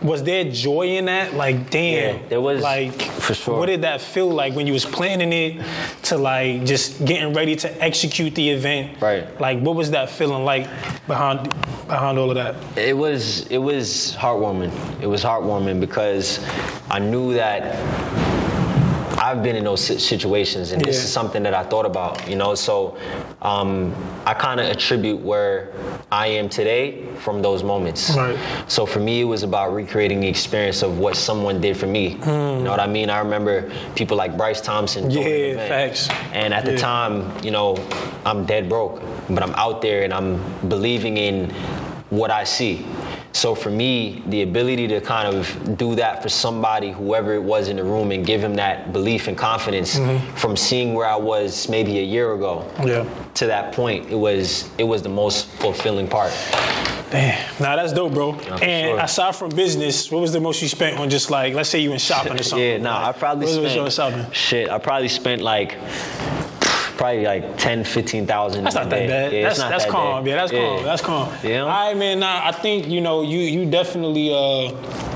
was there joy in that? Like, damn. Yeah, there was, Like, for sure. What did that feel like when you was planning it to like just getting ready to execute the event? Right. Like, what was that feeling like behind behind all of that? It was it was heartwarming. It was heartwarming because I knew that I've been in those situations, and this is something that I thought about. You know, so um, I kind of attribute where I am today from those moments. Right. So for me, it was about recreating the experience of what someone did for me. You know what I mean? I remember people like Bryce Thompson. Yeah, facts. And at the Yeah. time, you know, I'm dead broke, but I'm out there and I'm believing in what I see. So for me, the ability to kind of do that for somebody, whoever it was in the room, and give him that belief and confidence mm-hmm. from seeing where I was maybe a year ago Yeah. to that point, it was it was the most fulfilling part. Damn. Nah, that's dope, bro. for and sure. aside from business, what was the most you spent on just like, let's say you went shopping or something? Yeah, nah, I probably What was spent shopping? shit. I probably spent like probably like 10, 15,000. That's not that bad. Yeah, that's that's that calm. Yeah, that's calm. That's calm. Yeah. All right, man. I think you know you you definitely uh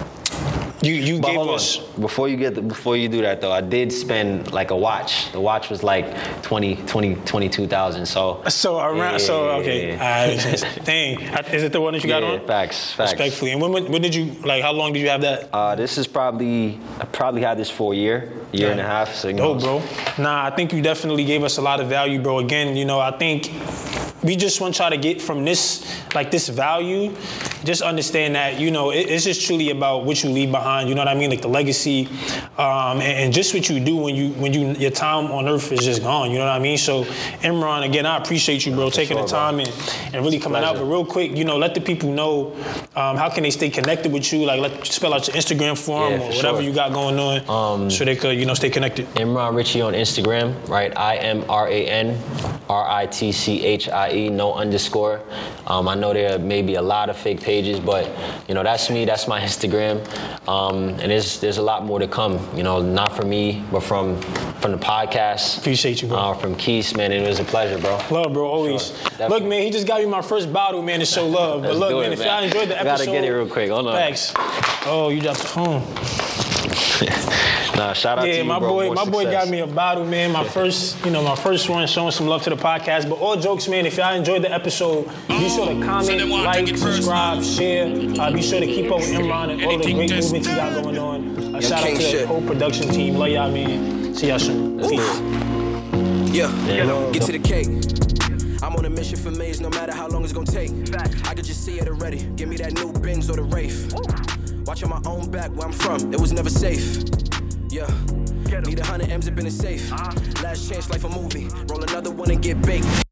you you But gave hold us. on. Before you get the, before you do that though, I did spend like a watch. The watch was like 20, 20, 22,000. So So around, so Yeah. okay, Alright, dang, is it the one that you got on? facts, facts. Respectfully, and when, when when did you like? How long did you have that? Uh, this is probably I probably had this for a year, year and a half. So you know, Dope, bro. Nah, I think you definitely gave us a lot of value, bro. Again, you know, I think we just want y'all to get from this, like this value, just understand that, you know, it- it's just truly about what you leave behind. You know what I mean? Like the legacy, um, and, and just what you do when you when you your time on earth is just gone. You know what I mean? So, Imran, again, I appreciate you, bro, taking sure, the bro. time and, and really coming out. But real quick, you know, let the people know um, how can they stay connected with you. Like, let spell out your Instagram for them Yeah, or for whatever sure. you got going on, so they could, you know, stay connected. Imran Ritchie on Instagram, right? I M R A N R I T C H I E, no underscore. Um, I know there may be a lot of fake pages, but you know that's me. That's my Instagram, um, and there's there's a lot more to come. You know, not from me, but from from the podcast. Appreciate you, bro. Uh, from Keith, man, it was a pleasure, bro. Love, bro, always. Sure, look, man, he just got me my first bottle, man, to show love. But look, man, it, if man. y'all enjoyed the episode, Gotta get it real quick. Hold on. Thanks. Oh, you dropped the phone. Nah, shout out to Yeah, you, my bro. boy, More my boy got me a bottle, man. My first, you know, my first one showing some love to the podcast. But all jokes, man, if y'all enjoyed the episode, be sure to comment, like, subscribe, share. Uh, be sure to keep up with Imran and all the great movements you got going on. A shout out to the shit. whole production team. Love y'all, man. See y'all soon. Peace. Yeah, Yeah. get to the cake. I'm on a mission for maze, no matter how long it's gonna take. I could just see it already. Give me that new Benz or the Wraith. Watching my own back where I'm from, it was never safe. Yeah. Need a hundred M's up in the safe. Uh-huh. Last chance, life a movie. Roll another one and get baked.